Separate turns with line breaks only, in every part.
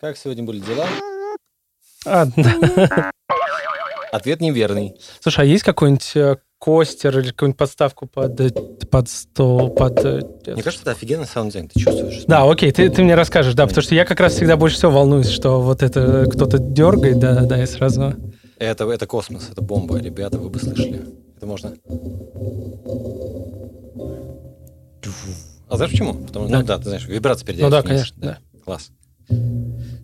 Как сегодня были дела?
Да.
Ответ неверный.
Слушай, а есть какой-нибудь э, coaster или какую-нибудь подставку под, э, под стол, под... э,
Мне кажется, это офигенный саунд-дизайн. Ты чувствуешь?
Да, окей, ты, ты мне расскажешь, да, потому что я как раз всегда больше всего волнуюсь, что вот это кто-то дергает, да, да, и сразу...
Это, это космос, это бомба. Ребята, вы бы слышали. Это можно... А знаешь почему? Потому что,
Да.
ну да, ты знаешь, вибрация
Ну
передается
да,
вниз.
конечно, да.
Класс.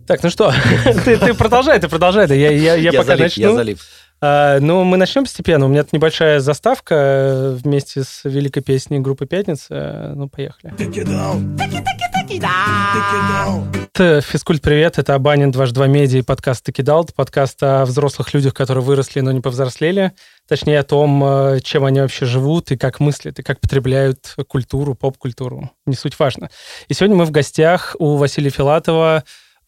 Так, ну что, ты, ты продолжай, ты продолжай, да, я, я, я, пока
залип,
начну.
я залип.
А, ну, мы начнем постепенно. У меня тут небольшая заставка э, вместе с великой песней группы «Пятница». Э, Ну, поехали. Это Физкульт, привет. Это Абанин, дважды два медиа и подкаст «Тыкидал». Подкаст о взрослых людях, которые выросли, но не повзрослели. Точнее, о том, э, чем они вообще живут и как мыслят, и как потребляют культуру, поп-культуру. Не суть важно. И сегодня мы в гостях у Василия Филатова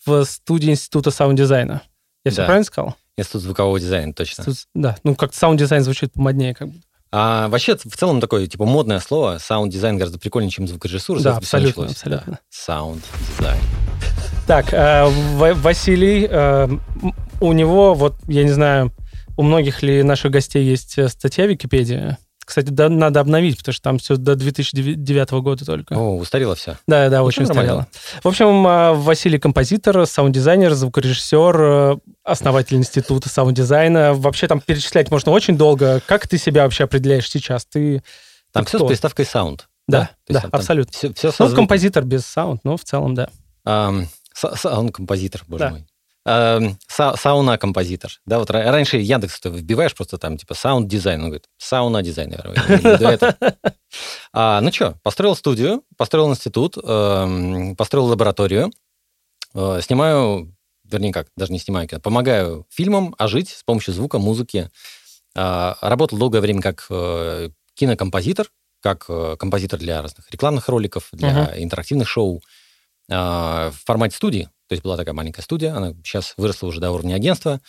в студии Института саунд-дизайна. Я все
Да.
правильно сказал?
Институт звукового дизайна, точно.
Тут- да, ну как саунд-дизайн звучит помоднее, как бы.
А вообще, в целом, такое, типа, модное слово. Саунд-дизайн гораздо прикольнее, чем звукорежиссура.
Да, абсолютно, абсолютно.
Да. Саунд-дизайн.
Так, э, Ва- Василий, э, у него, вот, я не знаю, у многих ли наших гостей есть э, статья в Википедии. Кстати, да, надо обновить, потому что там все до 2009 года только.
О, устарело все.
Да, да, очень
нормально.
устарело. В общем, э, Василий композитор, саунд-дизайнер, звукорежиссер, э, основатель института саунд-дизайна. Вообще там перечислять можно очень долго. Как ты себя вообще определяешь сейчас? Ты
Там
Ты
все с
кто?
приставкой саунд.
Да, да, абсолютно.
Все, все
ну, композитор без саунд, но в целом, да.
Саунд-композитор, боже
Да.
мой. Ам, са- Сауна-композитор. Да, вот ра- раньше Яндекс ты вбиваешь просто там, типа, саунд-дизайн. Он говорит, сауна-дизайн, наверное. я имею в виду это. А, ну что, построил студию, построил институт, эм, построил лабораторию, э, снимаю, вернее как, даже не снимаю кино, помогаю фильмам ожить с помощью звука, музыки. А, Работал долгое время как э, кинокомпозитор, как э, композитор для разных рекламных роликов, для интерактивных шоу в формате студии. То есть была такая маленькая студия, она сейчас выросла уже до уровня агентства.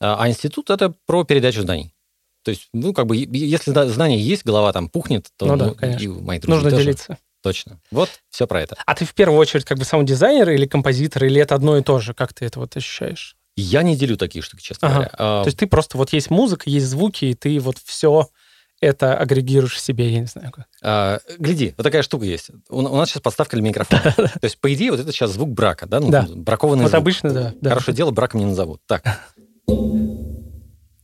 А а институт — это про передачу знаний. То есть, ну, как бы, если зна- знания есть, голова там пухнет, то
Ну да,
ну,
конечно.
и мои друзья
Нужно
тоже.
делиться.
Точно. Вот, все про это.
А ты в первую очередь как бы саунд-дизайнер или композитор, или это одно и то же? Как ты это вот ощущаешь?
Я не делю такие штуки, честно
Ага.
говоря. А,
То есть ты просто вот есть музыка, есть звуки, и ты вот все это агрегируешь себе, я не знаю. как.
а, гляди, вот такая штука есть. У, у нас сейчас подставка для микрофона. То есть, по идее, вот это сейчас звук брака, да? Ну,
Да.
Бракованный
Вот
звук.
обычно, да. да.
Хорошее дело, браком не назовут. Так.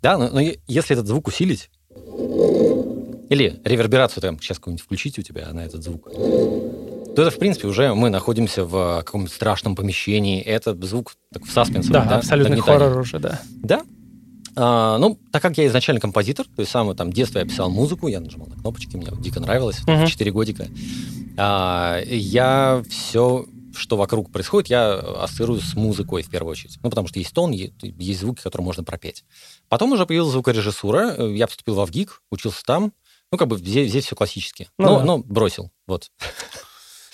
Да, но, но если этот звук усилить, или реверберацию там сейчас какую-нибудь включить у тебя на этот звук, то это, в принципе, уже мы находимся в каком-нибудь страшном помещении. Это звук так, в саспенсе.
Да, абсолютный хоррор уже, да.
Да. А, ну, так как я изначально композитор, то есть с самого там детства я писал музыку, я нажимал на кнопочки, мне дико нравилось, в 4 годика. А, я все, что вокруг происходит, я ассоциирую с музыкой в первую очередь. Ну, потому что есть тон, есть звуки, которые можно пропеть. Потом уже появилась звукорежиссура, э, я поступил в ВГИК, учился там. Ну, как бы здесь, здесь все классически.
Ну
но,
да.
но бросил, вот.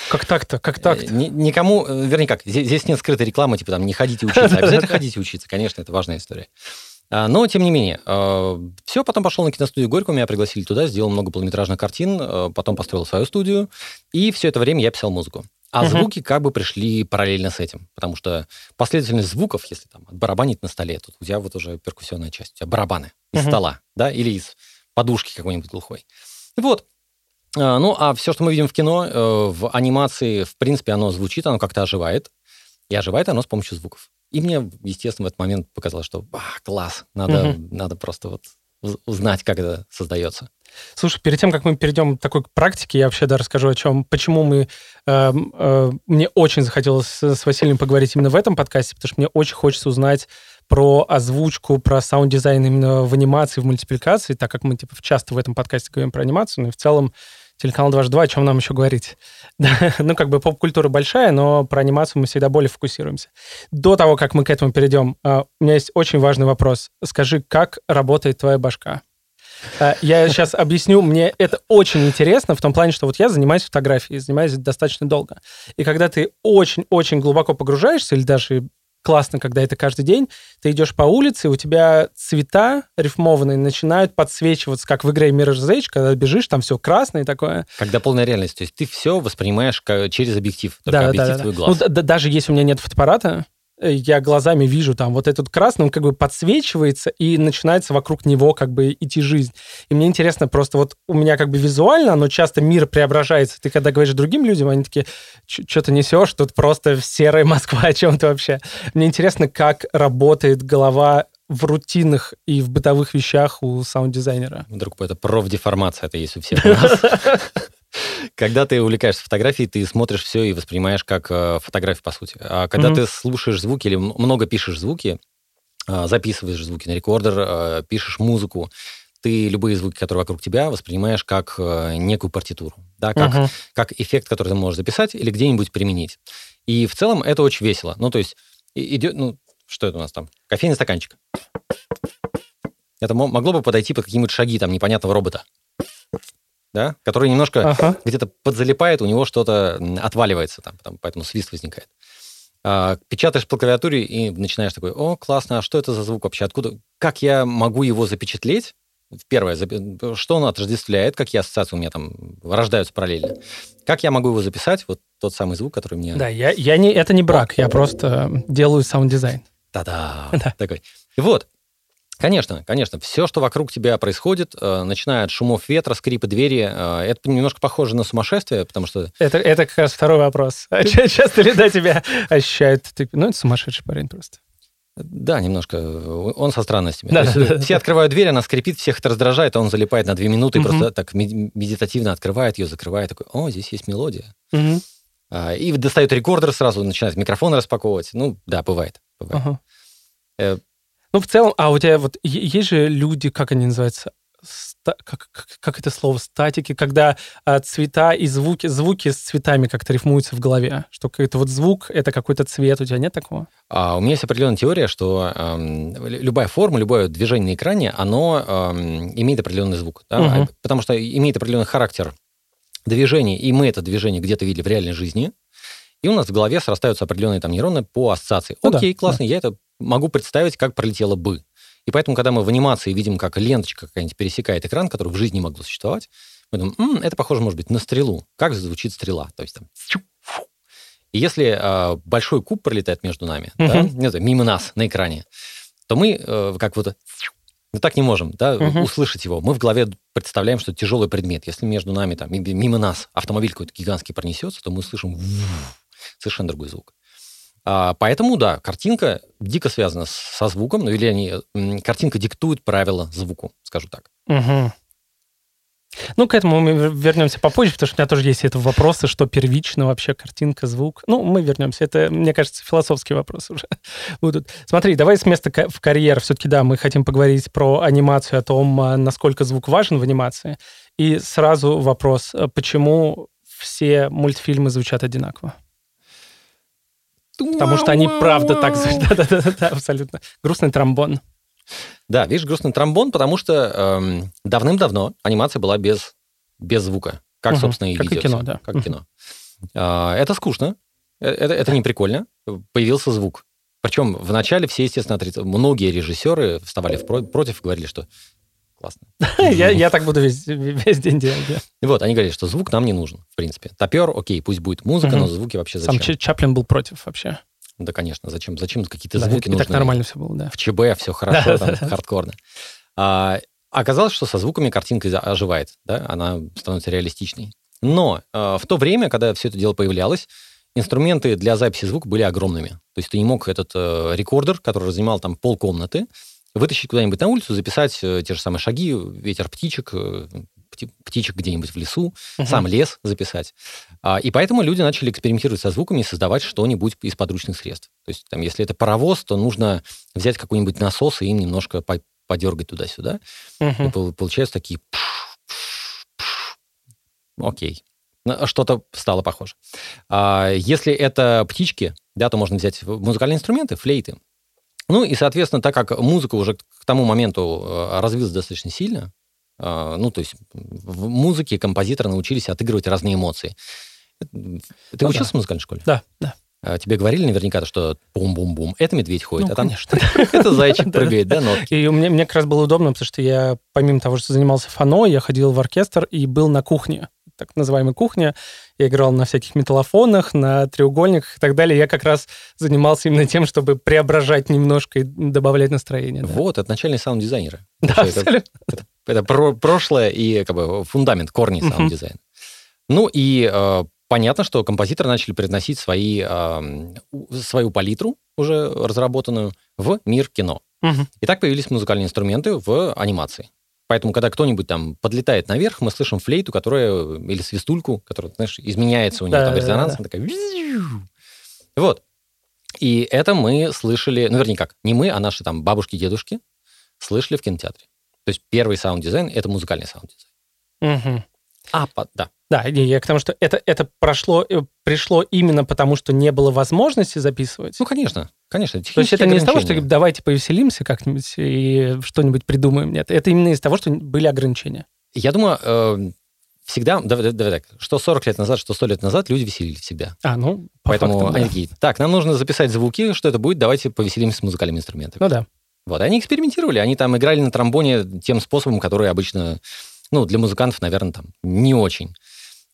Как так-то, как так-то?
Э, ни- никому, э, вернее как, здесь, здесь нет скрытой рекламы, типа там не ходите учиться. Обязательно ходите учиться, конечно, это важная история. А, Но, тем не менее, все, потом пошел на киностудию Горького, меня пригласили туда, сделал много полнометражных картин, э, потом построил свою студию, и все это время я писал музыку. А
Мгм.
звуки как бы пришли параллельно с этим, потому что последовательность звуков, если там барабанить на столе, тут у тебя вот уже перкуссионная часть, у тебя барабаны из
Мгм.
стола, да, или из подушки какой-нибудь глухой. Вот. А, Ну, а все, что мы видим в кино, э, в анимации, в принципе, оно звучит, оно как-то оживает. И оживает оно с помощью звуков. И мне, естественно, в этот момент показалось, что а, класс, надо, надо просто вот уз- узнать, как это создается.
Слушай, перед тем, как мы перейдем к такой практике, я вообще да, расскажу о чем, почему мы... э, э, мне очень захотелось с, Василием поговорить именно в этом подкасте, потому что мне очень хочется узнать про озвучку, про саунд-дизайн именно в анимации, в мультипликации, так как мы типа часто в этом подкасте говорим про анимацию, ну и в целом телеканал 22, о чем нам еще говорить? Ну, как бы поп-культура большая, но про анимацию мы всегда более фокусируемся. До того, как мы к этому перейдем, э, у меня есть очень важный вопрос. Скажи, как работает твоя башка? Э, Я сейчас объясню, мне это очень интересно в том плане, что вот я занимаюсь фотографией, занимаюсь достаточно долго. И когда ты очень-очень глубоко погружаешься, или даже классно, когда это каждый день, ты идешь по улице, и у тебя цвета рифмованные начинают подсвечиваться, как в игре Mirror's Edge, когда бежишь, там все красное и такое.
Когда полная реальность. То есть ты все воспринимаешь через объектив. Только
Да,
объектив
да, да.
твой
Ну,
глаз.
да- да- даже если у меня нет фотоаппарата, я глазами вижу там вот этот красный, он как бы подсвечивается, и начинается вокруг него как бы идти жизнь. И мне интересно просто вот у меня как бы визуально, но часто мир преображается. Ты когда говоришь другим людям, они такие, что ты несешь, тут просто серая Москва, о чем ты вообще? Мне интересно, как работает голова в рутинных и в бытовых вещах у саунд-дизайнера.
Друг, это профдеформация, это есть у всех у нас. Когда ты увлекаешься фотографией, ты смотришь все и воспринимаешь как э, фотографию, по сути. А когда mm-hmm. ты слушаешь звуки или много пишешь звуки, э, записываешь звуки на рекордер, э, пишешь музыку, ты любые звуки, которые вокруг тебя, воспринимаешь как э, некую партитуру, да, как, uh-huh. как эффект, который ты можешь записать или где-нибудь применить. И в целом это очень весело. Ну, то есть идет, ну, что это у нас там? Кофейный стаканчик. Это могло бы подойти под какие-нибудь шаги там непонятного робота да, который немножко ага. где-то подзалипает, у него что-то отваливается, там, там, поэтому свист возникает. А, печатаешь по клавиатуре и начинаешь такой, о, классно, а что это за звук вообще, откуда, как я могу его запечатлеть? Первое, что он отождествляет, какие ассоциации у меня там рождаются параллельно. Как я могу его записать, вот тот самый звук, который мне...
Да, я, я не, это не брак, я просто делаю саунд-дизайн.
Та-да! Да. Такой. Вот, Конечно, конечно. Все, что вокруг тебя происходит, э, начиная от шумов ветра, скрипа двери, э, это немножко похоже на сумасшествие, потому что...
Это, это как раз второй вопрос. А часто ли да, тебя ощущают? Ну, это сумасшедший парень просто.
Да, немножко. Он со странностями. Да, есть, да, все да. открывают дверь, она скрипит, всех это раздражает, а он залипает на две минуты угу. и просто так медитативно открывает ее, закрывает, такой, о, здесь есть мелодия. Угу. И достает рекордер сразу, начинает микрофон распаковывать. Ну, да, бывает. бывает.
Ага. Ну, в целом, а у тебя вот есть же люди, как они называются, ста, как, как, как это слово, статики, когда а, цвета и звуки, звуки с цветами как-то рифмуются в голове, что какой-то вот звук — это какой-то цвет, у тебя нет такого?
А, у меня есть определенная теория, что эм, любая форма, любое движение на экране, оно эм, имеет определенный звук, да? угу. потому что имеет определенный характер движения, и мы это движение где-то видели в реальной жизни, и у нас в голове срастаются определенные там нейроны по ассоциации. Ну, Окей, да, классно, да. я это могу представить, как пролетело бы. И поэтому, когда мы в анимации видим, как ленточка какая-нибудь пересекает экран, который в жизни не могло существовать, мы думаем, М, это похоже, может быть, на стрелу. Как звучит стрела? То есть там... И если э, большой куб пролетает между нами, uh-huh. да, знаю, мимо нас на экране, то мы э, как вот ну, так не можем, да, uh-huh. услышать его. Мы в голове представляем, что это тяжелый предмет. Если между нами, там, мимо нас автомобиль какой-то гигантский пронесется, то мы слышим совершенно другой звук. А, поэтому, да, картинка дико связана со звуком, ну или они, картинка диктует правила звуку, скажу так.
Угу. Ну, к этому мы вернемся попозже, потому что у меня тоже есть это вопросы, что первично вообще картинка, звук. Ну, мы вернемся. Это, мне кажется, философские вопросы уже будут. Смотри, давай с места в карьер. Все-таки, да, мы хотим поговорить про анимацию, о том, а, насколько звук важен в анимации. И сразу вопрос, а почему все мультфильмы звучат одинаково? Потому что они правда так... Да-да-да, абсолютно. Грустный тромбон.
Да, видишь, грустный тромбон, потому что эм, давным-давно анимация была без, без звука. Как, угу, собственно, и
как
видео.
Как кино, да.
Как кино. Э, это скучно. Э, это, это не прикольно. Появился звук. Причем вначале все, естественно, отрицали. Многие режиссеры вставали против и говорили, что классно.
я, я так буду весь, весь день делать. Да.
Вот, они говорили, что звук нам не нужен, в принципе. Топер, окей, пусть будет музыка, но звуки вообще зачем?
Сам Чаплин был против вообще.
Да, конечно, зачем? Зачем какие-то да, звуки и нужны?
так нормально все было, да.
В ЧБ все хорошо, там, хардкорно. А, оказалось, что со звуками картинка оживает, да, она становится реалистичной. Но э, в то время, когда все это дело появлялось, инструменты для записи звука были огромными. То есть ты не мог этот э, рекордер, который занимал там полкомнаты, вытащить куда-нибудь на улицу, записать э, те же самые шаги, ветер птичек, э, птичек где-нибудь в лесу, uh-huh. сам лес записать. А, и поэтому люди начали экспериментировать со звуками и создавать что-нибудь из подручных средств. То есть, там, если это паровоз, то нужно взять какой-нибудь насос и им немножко по подергать туда-сюда. И получаются такие... Окей. Что-то стало похоже. А если это птички, да, то можно взять музыкальные инструменты, флейты, ну и, соответственно, так как музыка уже к тому моменту э, развилась достаточно сильно, э, ну, то есть в музыке композиторы научились отыгрывать разные эмоции. Ты ну, учился да. в музыкальной школе?
Да, да.
А тебе говорили наверняка, что бум-бум-бум, это медведь ходит,
ну,
а там
конечно.
это зайчик прыгает, да, нотки.
И мне, мне как раз было удобно, потому что я, помимо того, что занимался фано, я ходил в оркестр и был на кухне так называемой кухне. Я играл на всяких металлофонах, на треугольниках и так далее. Я как раз занимался именно тем, чтобы преображать немножко и добавлять настроение. Да.
Вот, это начальные саунд-дизайнеры.
Да,
Это-
абсолютно.
Это, это про- прошлое и как бы фундамент, корни саунд-дизайна. Ну и э, понятно, что композиторы начали приносить свои, э, свою палитру, уже разработанную, в мир кино.
Мгм.
И так появились музыкальные инструменты в анимации. Поэтому, когда кто-нибудь там подлетает наверх, мы слышим флейту, которая, или свистульку, которая, знаешь, изменяется у нее
Да,
там резонанс,
да.
она такая... Вот. И это мы слышали, ну, вернее, как, не мы, а наши там бабушки, дедушки слышали в кинотеатре. То есть первый саунд-дизайн — это музыкальный саунд-дизайн.
Мгм.
А, по- да.
Да, я к тому, что это, это прошло, э, пришло именно потому, что не было возможности записывать.
Ну, конечно, конечно.
То есть это не из того, что давайте повеселимся как-нибудь и что-нибудь придумаем. Нет, это именно из того, что были ограничения.
Я думаю, э, всегда, давай, давай так, что 40 лет назад, что 100 лет назад люди веселились всегда.
А, ну, по
Поэтому
фактам, да.
они такие, так, нам нужно записать звуки, что это будет, давайте повеселимся с музыкальными инструментами.
Ну да.
Вот, они экспериментировали, они там играли на тромбоне тем способом, который обычно, ну, для музыкантов, наверное, там не очень.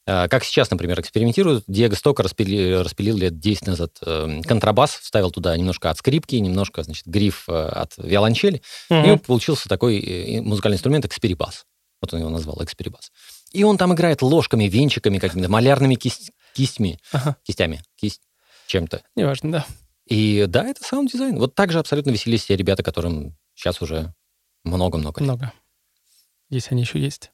А, Как сейчас, например, экспериментируют. Диего Стока распили- распилил лет 10 назад э, контрабас, вставил туда немножко от скрипки, немножко, значит, гриф э, от виолончели. И него
Мгм.
получился такой э, музыкальный инструмент эксперибас. Вот он его назвал, эксперибас. И он там играет ложками, венчиками, какими-то малярными кисть- кистьми,
Ага,
кистями, кисть чем-то.
неважно, да.
И да, это саунд-дизайн. Вот так же абсолютно веселились те ребята, которым сейчас уже много-много лет.
Много. Если они еще есть.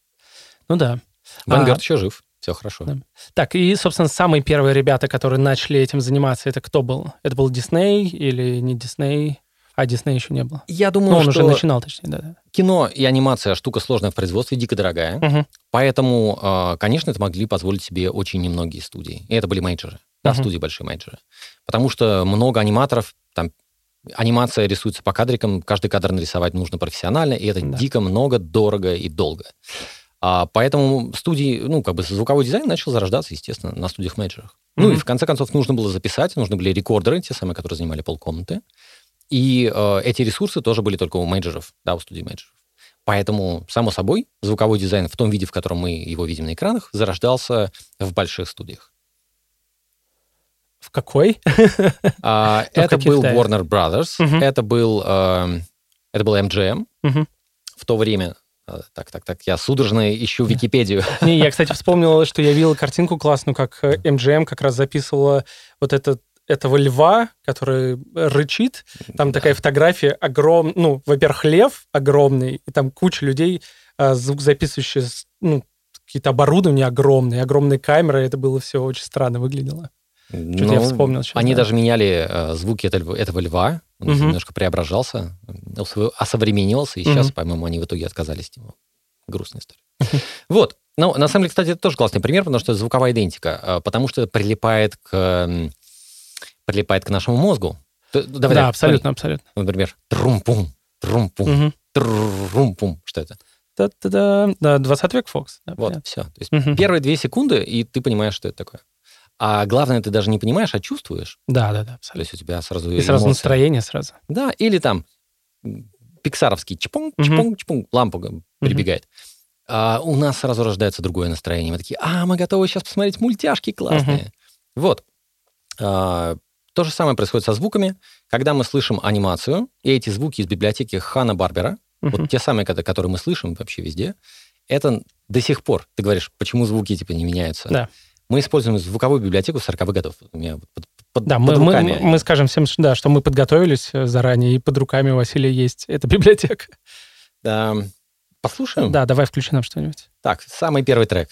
Ну да.
Вангард
А,
еще жив, все хорошо.
Да. Так, и, собственно, самые первые ребята, которые начали этим заниматься, это кто был? Это был Дисней или не Дисней? А Дисней еще не было.
Я
Ну,
думаю,
он
что
уже начинал, точнее, да.
кино и анимация штука сложная в производстве, дико дорогая.
Мгм.
Поэтому, э, конечно, это могли позволить себе очень немногие студии. И это были мейджеры. Да,
Мгм.
студии большие мейджеры. Потому что много аниматоров, там анимация рисуется по кадрикам, каждый кадр нарисовать нужно профессионально, и это
Да.
дико много, дорого и долго. А, поэтому студии, ну, как бы звуковой дизайн начал зарождаться, естественно, на студиях мейджерах. Ну и в конце концов нужно было записать, нужны были рекордеры, те самые, которые занимали полкомнаты. И э, эти ресурсы тоже были только у мейджеров, да, у студий мейджеров. Поэтому, само собой, звуковой дизайн в том виде, в котором мы его видим на экранах, зарождался в больших студиях.
Какой?
А, это был
каких-то-
Warner Brothers,
Мгм.
это был, э, это был MGM
Мгм.
в то время. Э, Так, так, так, я судорожно ищу Википедию.
Не, я, кстати, вспомнил, что я видел картинку классную, как э, MGM как раз записывала вот этот этого льва, который рычит. Там
Да.
такая фотография огром... Ну, во-первых, лев огромный, и там куча людей, а, звук записывающие, ну, какие-то оборудования огромные, огромные камеры. Это было все очень странно выглядело. Что-то я
Ну,
вспомнил сейчас,
Они
да.
даже меняли э, звуки этого, этого льва, он
Мгм.
немножко преображался, осов- осовременивался, и
Мгм.
сейчас, по-моему, они в итоге отказались от него. Грустная история. Вот. Ну, на самом деле, кстати, это тоже классный пример, потому что это звуковая идентика, э, потому что это прилипает к, прилипает к нашему мозгу. Давай
да,
так,
абсолютно, абсолютно.
смотри, Например, трум-пум, трум-пум,
Мгм.
трум-пум. Что это?
Та-та-да. Да, 20 век Фокс. Да,
Вот,
понятно.
все. То есть
Мгм.
первые две секунды, и ты понимаешь, что это такое. А главное, ты даже не понимаешь, а чувствуешь.
Да, да, да,
То
абсолютно.
есть у тебя сразу
И сразу
эмоции.
настроение сразу.
Да, или там пиксаровский чпонг,
Мгм.
чпонг, чпонг, лампа прибегает. А у нас сразу рождается другое настроение. Мы такие, а, мы готовы сейчас посмотреть мультяшки классные. Вот. А, то же самое происходит со звуками. Когда мы слышим анимацию, и эти звуки из библиотеки Хана Барбера,
Мгм.
вот те самые, ко- которые мы слышим вообще везде, это до сих пор, ты говоришь, почему звуки типа не меняются?
Да.
Мы используем звуковую библиотеку 40-х годов. У меня под, под-
Да,
под
мы, мы,
руками.
мы скажем всем, да, что мы подготовились э, заранее, и под руками у Василия есть эта библиотека.
Да. Послушаем?
Да, давай включи нам что-нибудь.
Так, самый первый трек.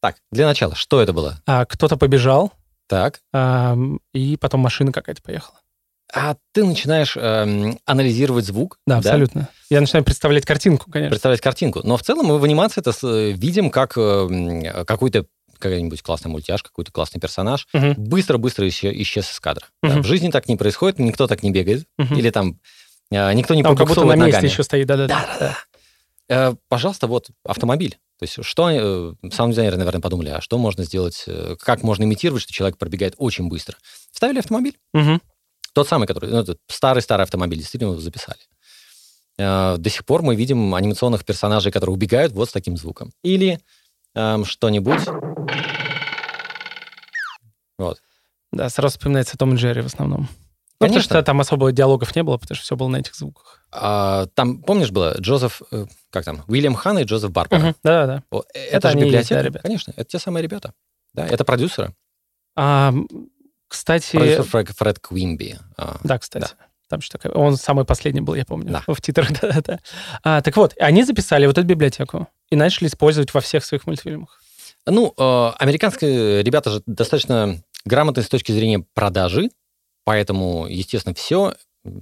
Так, для начала, что это было?
А, кто-то побежал,
Так,
ам, и потом машина какая-то поехала.
А ты начинаешь эм, анализировать звук,
Да, абсолютно. Я начинаю представлять картинку, конечно.
представлять картинку. Но в целом мы в анимации это э, видим как э, какой-то какая-нибудь классная мультяшка, какой-то классный персонаж быстро-быстро исче- исчез из кадра. Да,
Мгм.
в жизни так не происходит, никто так не бегает,
мгм.
или там э, никто не
Там как будто на месте
ногами.
еще стоит, да-да-да.
Э, пожалуйста, вот автомобиль. То есть что э, саунд-дизайнеры, наверное, подумали, а что можно сделать, э, как можно имитировать, что человек пробегает очень быстро. Вставили автомобиль.
Мгм.
Тот самый, который, ну, старый-старый автомобиль, действительно его записали. э, до сих пор мы видим анимационных персонажей, которые убегают вот с таким звуком. Или эм, что-нибудь... Вот.
Да, сразу вспоминается Том и Джерри в основном. Ну, потому
Конечно.
что там особо диалогов не было, потому что все было на этих звуках.
А, там, помнишь, было Джозеф, э, как там, Уильям Хан и Джозеф Барбара.
Мгм, Да-да-да.
Э, Это, же
они и есть,
библиотека,
да, ребята.
конечно, это те самые ребята. Да, это продюсеры.
А, кстати...
Продюсер Фред, Фред Квимби.
Да, кстати. Там что такое. Он самый последний был, я помню,
Да.
в титрах. Да-да-да. А, так вот, они записали вот эту библиотеку и начали использовать во всех своих мультфильмах.
Ну, э, американские ребята же достаточно грамотные с точки зрения продажи, поэтому, естественно, все,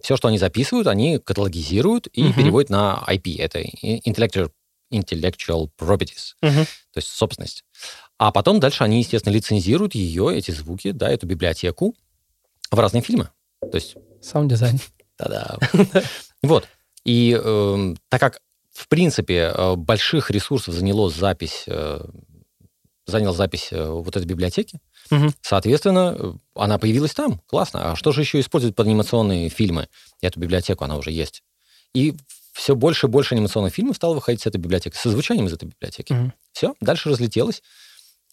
все, что они записывают, они каталогизируют и
Мгм.
переводят на IP. Это intellectual, intellectual properties,
Мгм.
то есть собственность. А потом дальше они, естественно, лицензируют ее, эти звуки, да, эту библиотеку в разные фильмы. То есть
Саунд-дизайн.
Та-да. Вот. И эм, так как, в принципе, э, больших ресурсов заняло запись, э, занял запись э, вот этой библиотеки,
Мгм.
соответственно, э, она появилась там. Классно. А что же еще используют под анимационные фильмы? Эту библиотеку, она уже есть. И все больше и больше анимационных фильмов стало выходить с этой библиотеки, со звучанием из этой библиотеки.
Мгм.
Все, дальше разлетелось.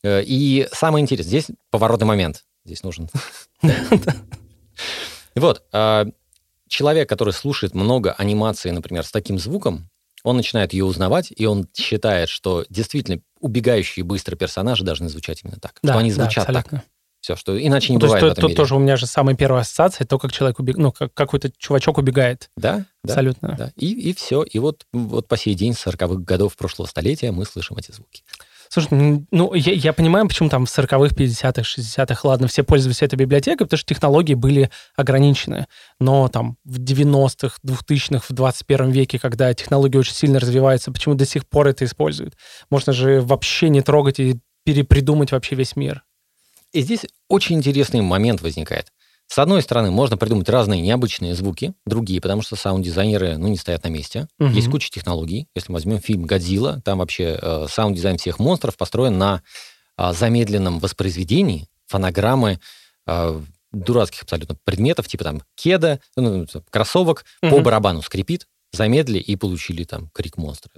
Э, И самое интересное, здесь поворотный момент. Здесь нужен. Вот. а, Человек, который слушает много анимации, например, с таким звуком, он начинает ее узнавать, и он считает, что действительно убегающие быстро персонажи должны звучать именно так.
Да,
что они
да,
звучат так.
абсолютно.
Все, что иначе не
Ну, то есть
бывает в
тут,
этом
тут
мире.
тоже у меня же самая первая ассоциация, то, как человек убегает, ну, как какой-то чувачок убегает.
Да, да,
Абсолютно.
да. И, и все. И вот, вот по сей день, с 40-х годов прошлого столетия, мы слышим эти звуки.
Слушай, м, ну, я, я понимаю, почему там в 40-х, 50-х, 60-х, ладно, все пользовались этой библиотекой, потому что технологии были ограничены. Но там в 90-х, 2000-х, в 21 веке, когда технологии очень сильно развиваются, почему до сих пор это используют? Можно же вообще не трогать и перепридумать вообще весь мир.
И здесь очень интересный момент возникает. С одной стороны, можно придумать разные необычные звуки, другие, потому что саунд-дизайнеры, ну, не стоят на месте.
Мгм.
Есть куча технологий. Если мы возьмем фильм «Годзилла», там вообще э, саунд-дизайн всех монстров построен на а, замедленном воспроизведении фонограммы а, дурацких абсолютно предметов, типа там кеда, ну, ну, кроссовок, по
Мгм.
барабану скрипит, замедлили и получили там крик монстра.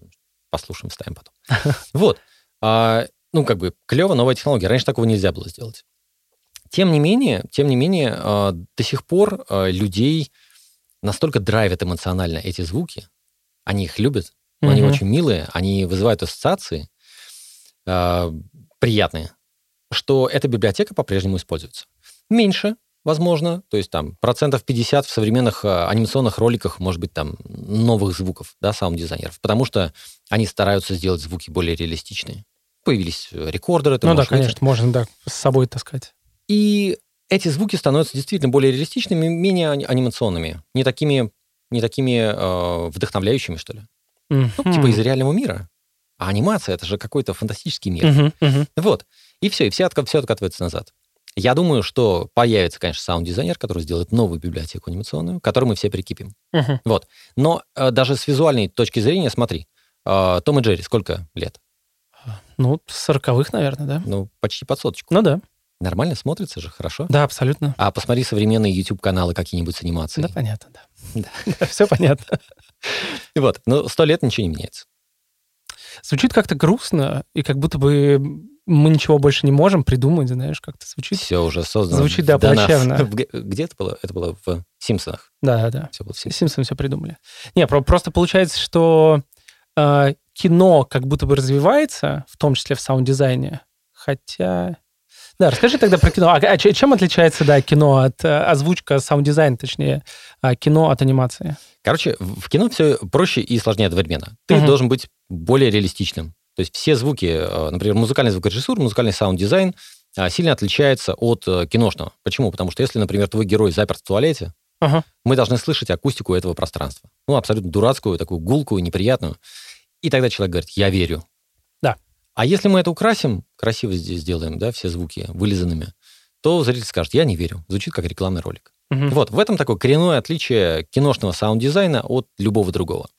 Послушаем, ставим потом. Вот. А, Ну, как бы, клево, новая технология. Раньше такого нельзя было сделать. Тем не менее, тем не менее, а, до сих пор а, людей настолько драйвят эмоционально эти звуки, они их любят, они
Мгм.
очень милые, они вызывают ассоциации а, приятные, что эта библиотека по-прежнему используется. Меньше, возможно, то есть там процентов 50 в современных анимационных роликах, может быть, там новых звуков, да, саунд-дизайнеров, потому что они стараются сделать звуки более реалистичные. Появились э, рекордеры,
ну да, конечно, можно да, с собой таскать.
И эти звуки становятся действительно более реалистичными, менее ани- анимационными, не такими, не такими э, вдохновляющими, что ли. Ну, типа из реального мира. А анимация это же какой-то фантастический мир.
Мгм, мгм.
Вот. И все, и все, отка- все откатывается назад. Я думаю, что появится, конечно, саунд-дизайнер, который сделает новую библиотеку анимационную, к которой мы все прикипим.
Мгм.
Вот. Но э, даже с визуальной точки зрения, смотри, э, Том и Джерри сколько лет?
Ну, с 40-х, наверное, да?
Ну, почти под соточку.
Ну да,
Нормально смотрится же, хорошо.
да, абсолютно.
А посмотри современные YouTube-каналы какие-нибудь с анимацией.
Да, понятно, да. Все понятно.
Вот. Ну, сто лет ничего не меняется.
Звучит как-то грустно, и как будто бы мы ничего больше не можем придумать, знаешь, как-то звучит.
Все уже создано.
Звучит, да, плачевно.
Где это было? Это было в «Симпсонах».
Да, да.
Все было в «Симпсонах».
Симпсоны все придумали. Не, про- просто получается, что э, кино как будто бы развивается, в том числе в саунд-дизайне, хотя... Да, расскажи тогда про кино. А, а чем отличается, да, кино от... э, озвучка, саунд-дизайн, точнее, а, кино от анимации?
Короче, в кино все проще и сложнее одновременно. Ты
Мгм.
должен быть более реалистичным. То есть все звуки, э, например, музыкальная звукорежиссура, музыкальный саунд-дизайн а, сильно отличается от э, киношного. Почему? Потому что если, например, твой герой заперт в туалете,
Ага.
мы должны слышать акустику этого пространства. Ну, абсолютно дурацкую, такую гулкую, неприятную. И тогда человек говорит, я верю.
Да.
А если мы это украсим, красиво здесь сделаем, да, все звуки вылизанными, то зритель скажет, я не верю. Звучит как рекламный ролик.
Мгм.
Вот, в этом такое коренное отличие киношного саунд-дизайна от любого другого.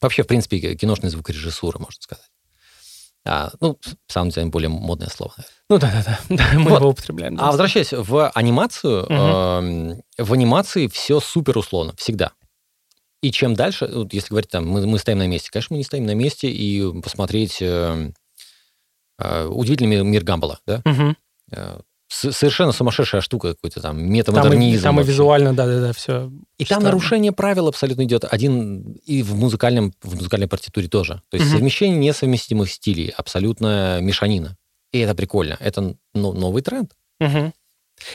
Вообще, в принципе, киношной звукорежиссуры, можно сказать. А, ну, саунд-дизайн более модное слово.
Ну да-да-да, да, мы
Вот.
его употребляем. да.
А возвращаясь в анимацию,
Мгм.
эм, в анимации все супер условно, всегда. И чем дальше, вот если говорить там, мы, мы стоим на месте, конечно, мы не стоим на месте, и посмотреть э, э, удивительный мир Гамбола, да? С- совершенно сумасшедшая штука какой-то там,
Там, и,
метамодернизм.
там и визуально, да-да-да, все.
И там нарушение правил абсолютно идет один и в музыкальном в музыкальной партитуре тоже. То есть
Мгм.
совмещение несовместимых стилей, абсолютно мешанина. И это прикольно. Это ну, новый тренд.
Мгм.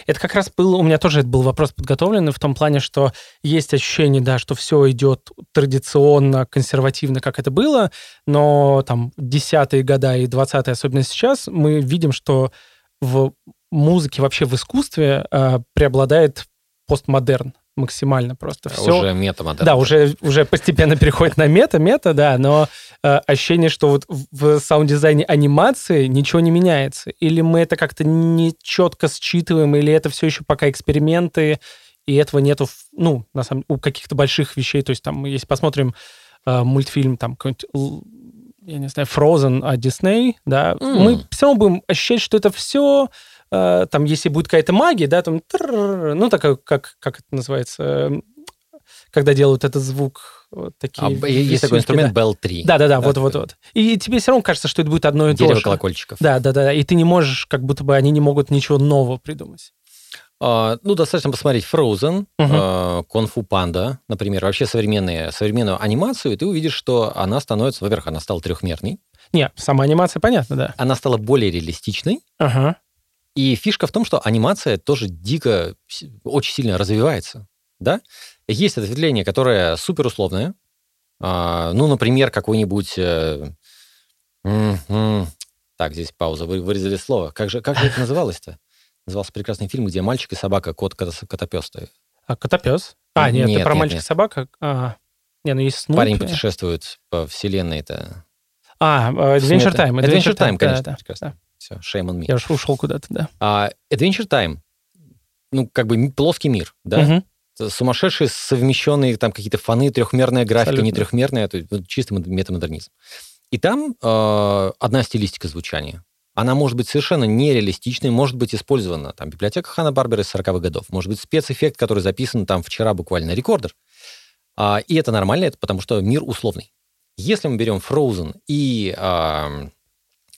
Это как раз был, у меня тоже это был вопрос подготовленный в том плане, что есть ощущение, да, что все идет традиционно, консервативно, как это было, но там десятые года и двадцатые, особенно сейчас, мы видим, что в музыке, вообще в искусстве э, преобладает постмодерн максимально просто. Все,
Уже метамодерн.
да, уже, уже постепенно переходит на мета-мета, да, но э, ощущение, что вот в саунд-дизайне анимации ничего не меняется. Или мы это как-то не четко считываем, или это все еще пока эксперименты, и этого нету, ну, на самом у каких-то больших вещей. То есть там, если посмотрим э, мультфильм, там, какой-нибудь, я не знаю, Frozen от Disney, да,
М.
мы все равно будем ощущать, что это все там, если будет какая-то магия, да, там, ну, такая, как, как это называется, э, когда делают этот звук, вот такие
А, есть такой инструмент
да.
Bell 3.
Да-да-да, вот-вот-вот. И тебе все равно кажется, что это будет одно и то
Дерево
же.
колокольчиков.
Да, да, да. И ты не можешь, как будто бы они не могут ничего нового придумать.
А, ну, достаточно посмотреть Frozen, а, Кунг-фу Панда, например, вообще современные, современную анимацию, и ты увидишь, что она становится, во-первых, она стала трехмерной,
Не, сама анимация, понятно, да.
она стала более реалистичной,
Ага.
И фишка в том, что анимация тоже дико, очень сильно развивается, да? Есть ответвление, которое суперусловное, а, ну, например, какой-нибудь... э, так, здесь пауза, вы вырезали слово. Как же, как же это называлось-то? Назывался прекрасный фильм, где мальчик и собака, кот котопес.
А котопес? А, нет,
Нет,
это про
нет,
мальчика
нет.
собака. А, не, ну есть Снупи.
Парень путешествует по вселенной-то.
А, э, Adventure Time.
Adventure Time,
да,
конечно,
да,
прекрасно.
да.
Все, shame on me.
Я уж ушел куда-то, да.
А, Adventure Time, ну, как бы плоский мир, да?
Мгм.
сумасшедшие совмещенные там какие-то фоны, трехмерная графика,
Абсолютно.
не трехмерная, то есть вот чистый мод- метамодернизм. И там э, одна стилистика звучания. Она может быть совершенно нереалистичной, может быть использована там библиотека Хана Барбера из 40-х годов, может быть спецэффект, который записан там вчера буквально на рекордер. А, и это нормально, это потому что мир условный. Если мы берем Frozen и а,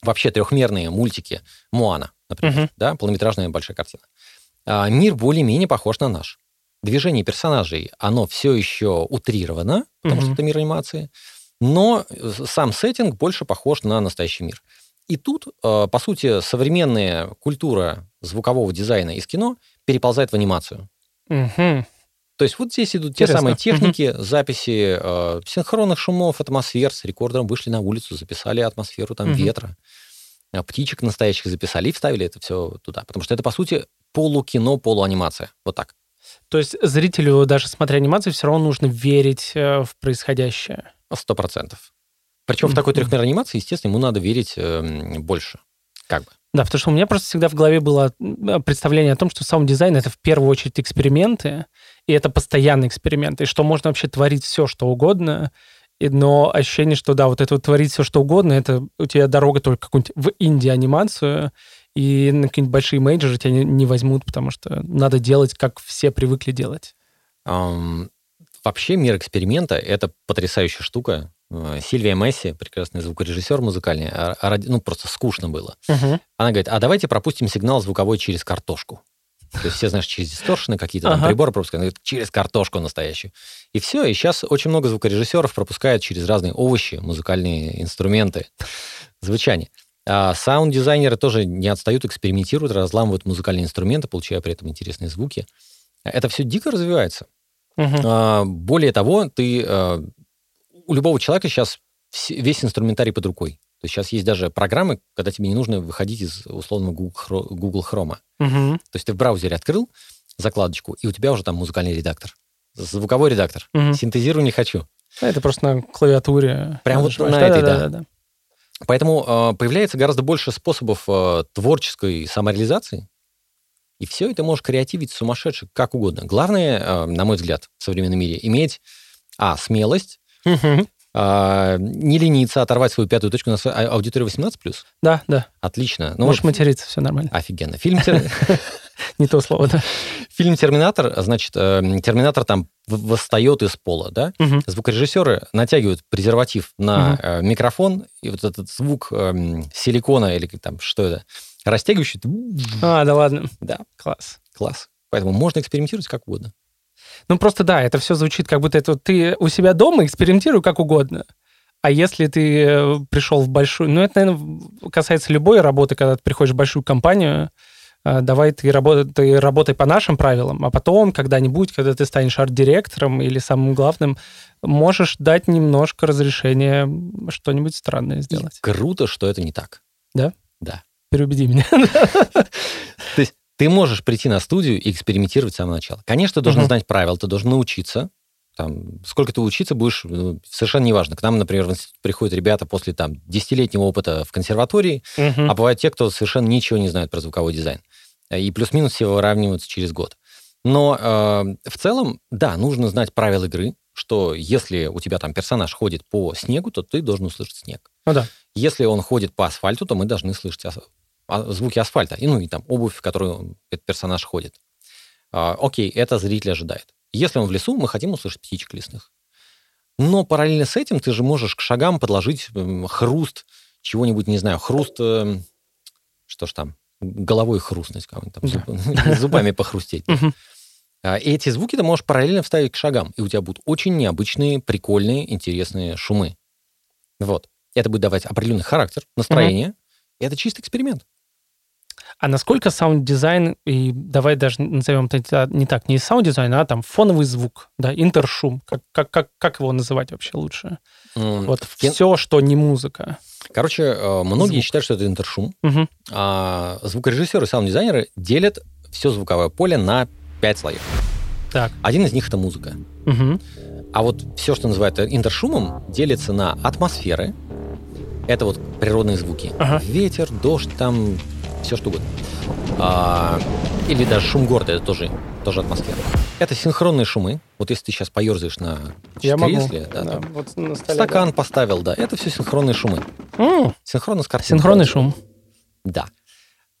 вообще трехмерные мультики Моана, например,
Мгм.
да, полнометражная большая картина, а, мир более-менее похож на наш. Движение персонажей, оно все еще утрировано, потому что
Мгм.
это мир анимации, но э, сам сеттинг больше похож на настоящий мир. И тут, э, по сути, современная культура звукового дизайна из кино переползает в анимацию.
Мгм.
То есть вот здесь идут те
Интересно.
самые техники, записи э, синхронных шумов, атмосфер. С рекордером вышли на улицу, записали атмосферу там
Мгм.
ветра. А птичек настоящих записали и вставили это все туда. Потому что это, по сути, полукино, полуанимация. Вот так.
То есть зрителю, даже смотря анимацию, все равно нужно верить э, в происходящее.
Сто процентов. Причем в такой трехмерной анимации, естественно, ему надо верить эм, больше. Как бы.
Да, потому что у меня просто всегда в голове было представление о том, что саунд-дизайн — это в первую очередь эксперименты, и это постоянные эксперименты, и что можно вообще творить все, что угодно, и- но ощущение, что да, вот это вот творить все, что угодно, это у тебя дорога только какую-нибудь в инди-анимацию, и на какие-нибудь большие мейджоры тебя не, не возьмут, потому что надо делать, как все привыкли делать.
Ам, вообще мир эксперимента — это потрясающая штука. Э, Сильвия Месси, прекрасный звукорежиссер музыкальный, а- а ну, просто скучно было.
Мгм.
Она говорит, а давайте пропустим сигнал звуковой через картошку. То есть все, знаешь, через дисторшены какие-то там
Ага.
приборы пропускают. Через картошку настоящую. И все. И сейчас очень много звукорежиссеров пропускают через разные овощи, музыкальные инструменты, звучание. А саунд-дизайнеры тоже не отстают, экспериментируют, разламывают музыкальные инструменты, получая при этом интересные звуки. Это все дико развивается.
Мгм.
А, Более того, ты а, у любого человека сейчас весь инструментарий под рукой. То есть сейчас есть даже программы, когда тебе не нужно выходить из условного Google Chrome.
Мгм.
То есть ты в браузере открыл закладочку, и у тебя уже там музыкальный редактор. Звуковой редактор.
Мгм.
Синтезирую не хочу.
А Это просто на клавиатуре.
Прям вот на этой, да.
Да-да-да-да.
Поэтому а, появляется гораздо больше способов а, творческой самореализации. И все это можешь креативить сумасшедше, как угодно. Главное, а, на мой взгляд, в современном мире, иметь, а, смелость. А, не лениться, оторвать свою пятую точку. У нас а- аудитория 18+.
Да, да.
Отлично. Ну,
Можешь
вот,
материться, все нормально.
офигенно. Фильм, «Тер-
Не то слово, да.
фильм «Терминатор», значит, э, Терминатор там восстает из пола, да? Звукорежиссеры натягивают презерватив на э, микрофон, и вот этот звук эм, силикона или там что это, растягивающий,
А, да ладно.
да,
Класс.
класс. Поэтому можно экспериментировать как угодно.
Ну, просто да, это все звучит, как будто это ты у себя дома экспериментируй как угодно. А если ты э, пришел в большую... Ну, это, наверное, касается любой работы, когда ты приходишь в большую компанию, э, давай ты, работай, ты работай по нашим правилам, а потом когда-нибудь, когда ты станешь арт-директором или самым главным, можешь дать немножко разрешения что-нибудь странное
И
сделать.
круто, что это не так.
Переубеди меня.
То есть ты можешь прийти на студию и экспериментировать с самого начала. Конечно, ты должен
Мгм.
знать правила, ты должен научиться. Там, сколько ты учиться будешь, ну, совершенно неважно. К нам, например, в институт приходят ребята после там, десятилетнего опыта в консерватории,
Мгм.
а бывают те, кто совершенно ничего не знает про звуковой дизайн. И плюс-минус все выравниваются через год. Но э, в целом, да, нужно знать правила игры, что если у тебя там персонаж ходит по снегу, то ты должен услышать снег.
Ну да.
Если он ходит по асфальту, то мы должны слышать звуки асфальта, и, ну и там обувь, в которую этот персонаж ходит. А, окей, это зритель ожидает. Если он в лесу, мы хотим услышать птичек лесных. Но параллельно с этим ты же можешь к шагам подложить м, хруст чего-нибудь, не знаю, хруст, э, что ж там, головой хрустнуть, кого-нибудь там,
Да.
зуб- зубами похрустеть. А, И эти звуки ты можешь параллельно вставить к шагам, и у тебя будут очень необычные, прикольные, интересные шумы. Вот. Это будет давать определенный характер, настроение. И это чистый эксперимент.
А насколько саунд-дизайн, и давай даже назовем это не так, не саунд-дизайн, а там фоновый звук, да, интершум, как, как, как, как его называть вообще лучше?
М,
Вот все, что не музыка.
Короче, э, многие
Звук.
считают, что это интершум.
Мгм.
А звукорежиссеры и саунд-дизайнеры делят все звуковое поле на пять слоев.
Так.
Один из них это музыка.
Мгм.
А вот все, что называют интершумом, делится на атмосферы. Это вот природные звуки.
Ага.
Ветер, дождь, там все что угодно. А, или даже шум города, это тоже, тоже атмосфера. Это синхронные шумы. Вот если ты сейчас поерзаешь на
Я могу.
кресле, да,
Да,
там
вот на столе,
стакан поставил, да, это все синхронные шумы.
да. М,
Синхронно с картинкой.
Синхронный шум.
Да.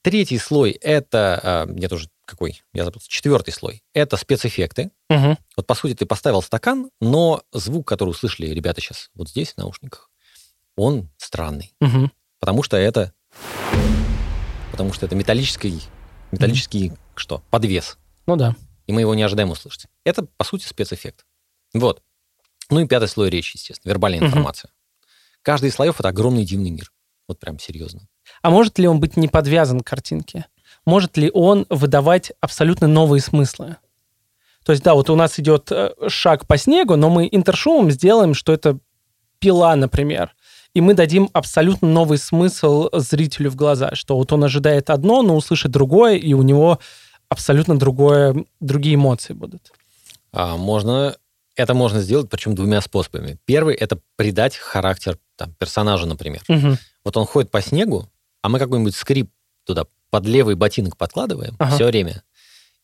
Третий слой это, а, я тоже какой, я забыл, четвертый слой. Это спецэффекты.
Мгм.
Вот, по сути, ты поставил стакан, но звук, который услышали ребята сейчас вот здесь, в наушниках, он странный.
Мгм.
Потому что это... Потому что это металлический, металлический что? Подвес.
Ну да.
И мы его не ожидаем услышать. Это, по сути, спецэффект. Вот. Ну и пятый слой речи, естественно, вербальная
Мгм.
информация. Каждый из слоев — это огромный дивный мир. Вот прям серьезно.
А может ли он быть не подвязан к картинке? Может ли он выдавать абсолютно новые смыслы? То есть, да, вот у нас идет э, шаг по снегу, но мы интершумом сделаем, что это пила, например. И мы дадим абсолютно новый смысл зрителю в глаза, что вот он ожидает одно, но услышит другое, и у него абсолютно другое, другие эмоции будут.
А можно... Это можно сделать, причем двумя способами. Первый — это придать характер там, персонажа, например.
Мгм.
Вот он ходит по снегу, а мы какой-нибудь скрип туда под левый ботинок подкладываем
Ага.
все время.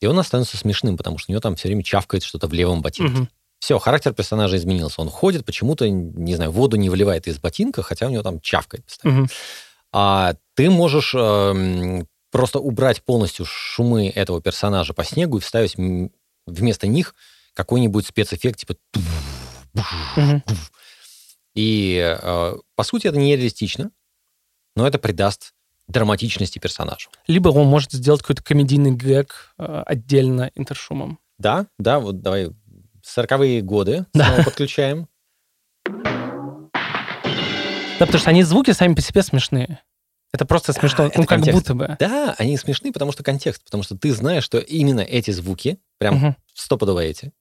И он становится смешным, потому что у него там все время чавкает что-то в левом ботинке.
Мгм.
Все, характер персонажа изменился. Он ходит, почему-то, не знаю, воду не выливает из ботинка, хотя у него там чавкает постоянно.
Мгм.
А ты можешь эм, просто убрать полностью шумы этого персонажа по снегу и вставить вместо них какой-нибудь спецэффект, типа...
Мгм.
И, э, по сути, это нереалистично, но это придаст драматичности персонажу.
Либо он может сделать какой-то комедийный гэг э, отдельно интершумом.
Да, да, вот давай 40-е годы
Да.
снова подключаем.
Да, потому что они звуки сами по себе смешные. Это просто смешно,
это
ну, как
контекст.
будто бы.
Да, они смешны, потому что контекст, потому что ты знаешь, что именно эти звуки, прям
Мгм.
стопудово эти,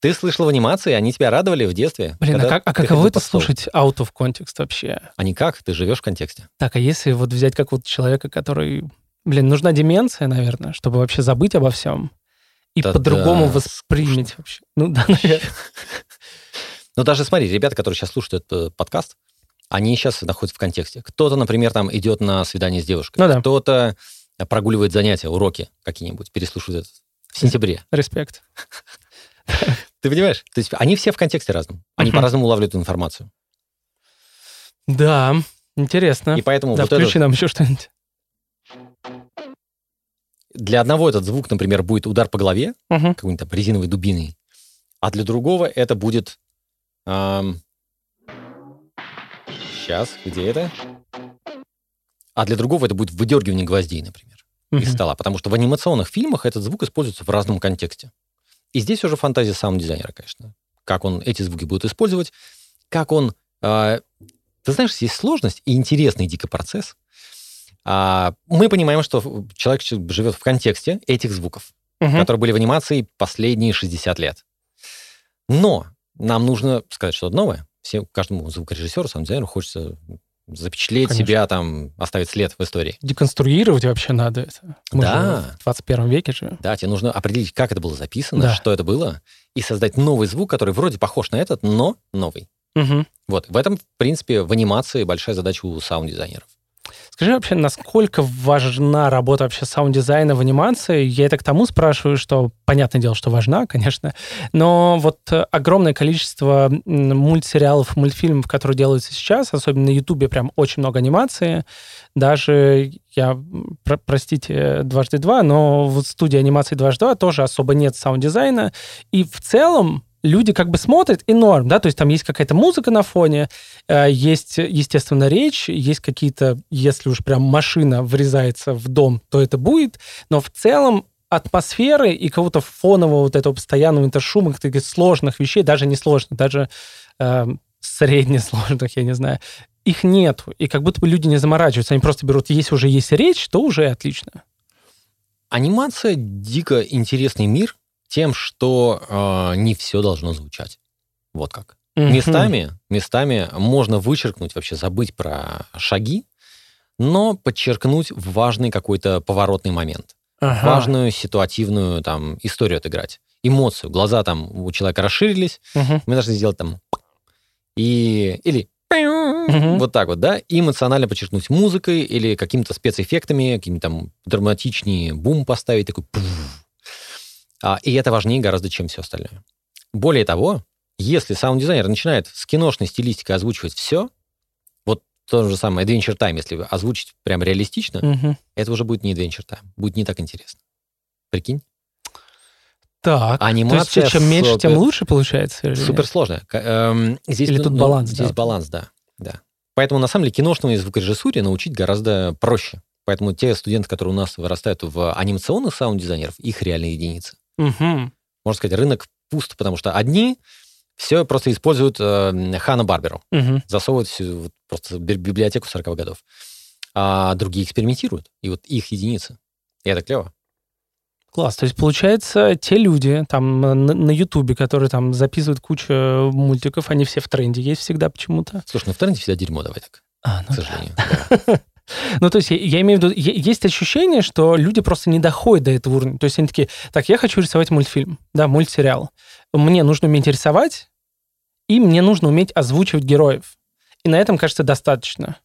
ты слышал в анимации, они тебя радовали в детстве.
Блин, а, как, а каково это слушать out of context вообще?
А никак, ты живешь в контексте.
Так, а если вот взять как вот человека, который... Блин, нужна деменция, наверное, чтобы вообще забыть обо всем и
Да
по-другому
да,
воспринять вообще. Ну да, наверное.
Ну, даже смотри, ребята, которые сейчас слушают этот э, подкаст, они сейчас находятся в контексте. Кто-то, например, там идет на свидание с девушкой,
Ну да.
кто-то прогуливает занятия, уроки какие-нибудь, переслушивает это в сентябре.
Респект.
Ты понимаешь? То есть они все в контексте разном. Они по-разному улавливают информацию.
Да, интересно.
И поэтому
да,
вот
включи
этот-
нам еще что-нибудь.
Для одного этот звук, например, будет удар по голове,
Мгм.
какой-нибудь там резиновой дубиной, а для другого это будет... сейчас, где это? А для другого это будет выдергивание гвоздей, например, из
Мгм.
стола. Потому что в анимационных фильмах этот звук используется в разном контексте. И здесь уже фантазия саунд-дизайнера, конечно. Как он эти звуки будет использовать, как он... а, ты знаешь, есть сложность и интересный дико процесс. А, мы понимаем, что человек живет в контексте этих звуков
Мгм.
которые были в анимации последние 60 лет. Но нам нужно сказать что-то новое. Все, каждому звукорежиссеру, саунд-дизайнеру хочется запечатлеть
Конечно.
себя, там, оставить след в истории.
Деконструировать вообще надо это. Мы
Да.
же в 21 веке живем.
Да, тебе нужно определить, как это было записано,
Да.
что это было, и создать новый звук, который вроде похож на этот, но новый.
Мгм.
Вот, в этом, в принципе, в анимации большая задача у саунд-дизайнеров.
Скажи вообще, насколько важна работа вообще саунд-дизайна в анимации? Я это к тому спрашиваю, что, понятное дело, что важна, конечно, но вот э, огромное количество мультсериалов, мультфильмов, которые делаются сейчас, особенно на Ютубе прям очень много анимации, даже, я, про- простите, дважды два, но в студии анимации дважды два тоже особо нет саунд-дизайна, и в целом люди как бы смотрят, и норм, да, то есть там есть какая-то музыка на фоне, Э, Есть, естественно, речь, есть какие-то, если уж прям машина врезается в дом, то это будет, но в целом атмосферы и какого-то фонового вот этого постоянного интершума, таких сложных вещей, даже не сложных, даже э, среднесложных, я не знаю, их нету. И как будто бы люди не заморачиваются, они просто берут, если уже есть речь, то уже отлично.
Анимация дико интересный мир тем, что э, не все должно звучать. Вот как.
Мгм.
Местами, местами можно вычеркнуть, вообще забыть про шаги, но подчеркнуть важный какой-то поворотный момент,
Ага.
важную ситуативную там историю отыграть, эмоцию. Глаза там у человека расширились,
Мгм.
мы должны сделать там и или
Мгм.
вот так вот, да, и эмоционально подчеркнуть музыкой или какими-то спецэффектами, какими-то там драматичнее бум поставить, такой. А, и это важнее гораздо, чем все остальное. Более того, если саунд-дизайнер начинает с киношной стилистикой озвучивать все, вот то же самое Adventure Time, если озвучить прям реалистично,
Мгм.
это уже будет не Adventure Time, будет не так интересно. Прикинь?
Так, то
Анимация
есть чем меньше, тем лучше получается? или
Супер
нет?
сложно. К- эм, здесь,
Или тут
ну,
баланс,
Здесь
да?
баланс, да. да. Поэтому, на самом деле, киношной звукорежиссуре научить гораздо проще. Поэтому те студенты, которые у нас вырастают в анимационных саунд-дизайнеров, их реальные единицы.
Мгм.
Можно сказать, рынок пуст, потому что одни все просто используют э, Хана Барберу,
Мгм.
засовывают всю вот просто би- библиотеку 40-х годов. А другие экспериментируют, и вот их единицы. И это клево.
Класс. То есть, получается, те люди там на- Ютубе, которые там записывают кучу мультиков, они все в тренде есть всегда почему-то.
Слушай, ну в тренде всегда дерьмо, давай так,
А,
к
ну,
сожалению.
ну, то есть, я, я имею в виду, есть ощущение, что люди просто не доходят до этого уровня. То есть, они такие, так, я хочу рисовать мультфильм, да, мультсериал. Мне нужно уметь рисовать, и мне нужно уметь озвучивать героев. И на этом, кажется, достаточно.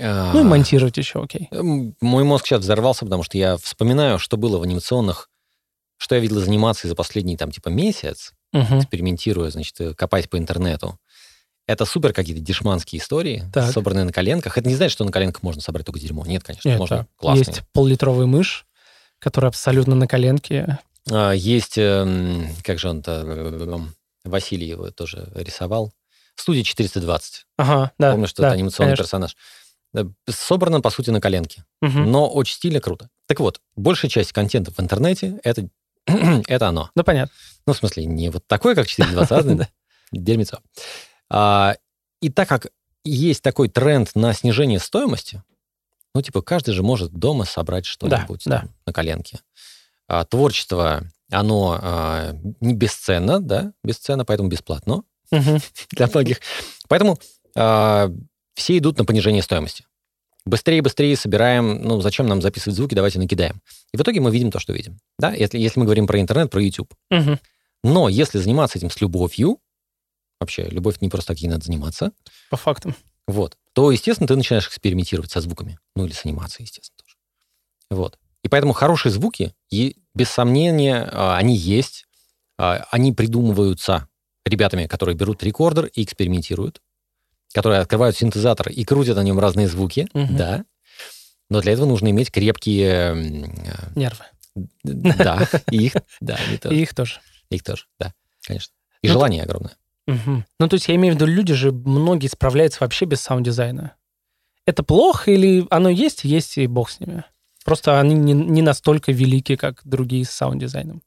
А,
Ну, и монтировать еще, окей.
М, Мой мозг сейчас взорвался, потому что я вспоминаю, что было в анимационных, что я видел из анимации за последний там типа месяц,
Мгм.
экспериментируя, значит, э, копать по интернету. Это супер какие-то дешманские истории,
Так.
собранные на коленках. Это не значит, что на коленках можно собрать только дерьмо. Нет, конечно,
Нет,
можно
да.
классные.
Есть поллитровый мышь, которая абсолютно на коленке.
А, Есть, эм, как же он-то, м, Василий его тоже рисовал. Студия 420.
Ага, да.
Помню, что
да,
это анимационный
конечно.
персонаж. Э, Собрано, по сути, на коленке.
Мгм.
но очень стильно, круто. Так вот, большая часть контента в интернете это, это оно.
Да, понятно.
Ну, в смысле, не вот такое, как 420,
Да.
дерьмецо. А, и так как есть такой тренд на снижение стоимости, ну, типа, каждый же может дома собрать что-нибудь
да.
там на коленке. А, творчество, оно а, не бесценно, да, бесценно, поэтому бесплатно для многих. Поэтому а, все идут на понижение стоимости. Быстрее, быстрее собираем, ну, зачем нам записывать звуки, давайте накидаем. И в итоге мы видим то, что видим. Да, если, если мы говорим про интернет, про YouTube. Но если заниматься этим с любовью, вообще, любовь не просто так ей надо заниматься,
По фактам.
вот, то, естественно, ты начинаешь экспериментировать со звуками. Ну, или с анимацией, естественно, тоже. Вот. И поэтому хорошие звуки, и, без сомнения, а, они есть. А, Они придумываются ребятами, которые берут рекордер и экспериментируют. которые открывают синтезатор и крутят на нем разные звуки,
Мгм.
да. Но для этого нужно иметь крепкие... э,
Нервы.
Да, и их, да, тоже.
И их тоже.
Их тоже, да, конечно. И
Ну,
желание огромное.
Мгм. Ну, то есть я имею в виду, люди же, многие справляются вообще без саунд-дизайна. Это плохо или оно есть, есть и бог с ними? Просто они не, не настолько велики, как другие с саунд-дизайном.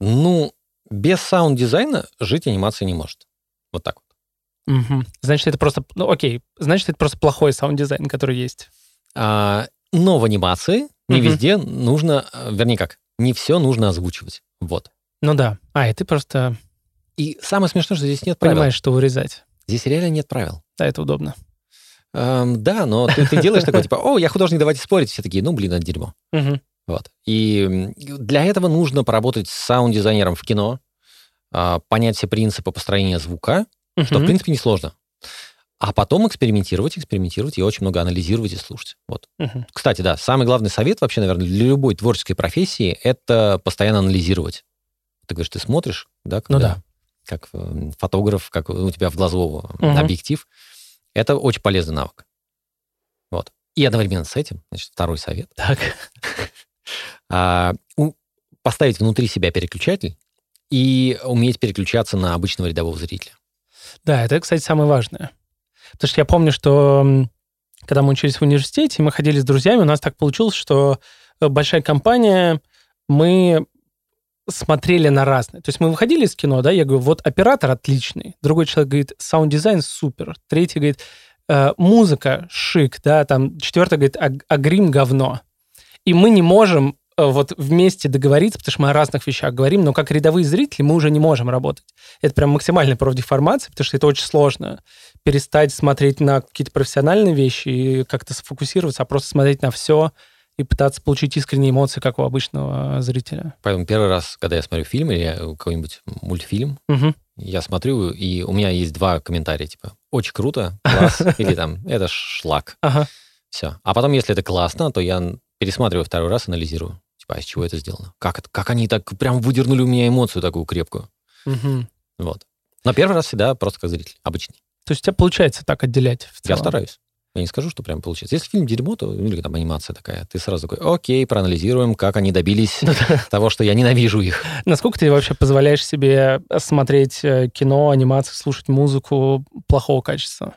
Ну, без саунд-дизайна жить анимация не может. Вот так вот.
Мгм. Значит, это просто... Ну, окей. Значит, это просто плохой саунд-дизайн, который есть.
А, но в анимации не
Мгм.
везде нужно, э, вернее как, не все нужно озвучивать. Вот.
Ну да. А, и ты просто
И самое смешное, что здесь нет правил.
понимаешь, что вырезать.
Здесь реально нет правил.
Да, это удобно.
Эм, да, но ты, ты делаешь такой, типа, о, я художник, давайте спорить. Все такие, ну, блин, это дерьмо. Вот. И для этого нужно поработать с саунд-дизайнером в кино, а, понять все принципы построения звука, что, в принципе, несложно. А потом экспериментировать, экспериментировать и очень много анализировать и слушать. Вот.
Мгм.
Кстати, да, самый главный совет вообще, наверное, для любой творческой профессии – это постоянно анализировать. Ты говоришь, ты смотришь, да,
Ну
когда-
да.
Как э, фотограф, как у тебя в глазу
Мгм.
объектив. Это очень полезный навык. Вот. И одновременно с этим, значит, второй совет.
Так.
а, у- поставить внутри себя переключатель и уметь переключаться на обычного рядового зрителя.
Да, это, кстати, самое важное. Потому что я помню, что когда мы учились в университете, мы ходили с друзьями, у нас так получилось, что э, большая компания, мы смотрели на разные. То есть мы выходили из кино, да, я говорю, вот оператор отличный, другой человек говорит, саунд-дизайн супер, третий говорит, «Э, музыка шик, да, там четвертый говорит, а, а грим говно. И мы не можем э, вот вместе договориться, потому что мы о разных вещах говорим, но как рядовые зрители мы уже не можем работать. Это прям максимальная профдеформация, потому что это очень сложно перестать смотреть на какие-то профессиональные вещи и как-то сфокусироваться, а просто смотреть на все и пытаться получить искренние эмоции, как у обычного зрителя.
Поэтому первый раз, когда я смотрю фильм или я- какой-нибудь мультфильм,
Мгм.
я смотрю, и у меня есть два комментария, типа, очень круто, класс, или там, это шлак.
Ага.
Все. А потом, если это классно, то я пересматриваю второй раз, анализирую. Типа, а из чего это сделано? Как, это, как они так прям выдернули у меня эмоцию такую крепкую?
Мгм.
Вот. Но первый раз всегда просто как зритель, обычный.
То есть у тебя получается так отделять в
Я
целом?
стараюсь. Я не скажу, что прям получится. Если фильм дерьмо, то или там анимация такая, ты сразу такой, окей, проанализируем, как они добились того, что я ненавижу их.
Насколько ты вообще позволяешь себе смотреть э, кино, анимацию, слушать музыку плохого качества?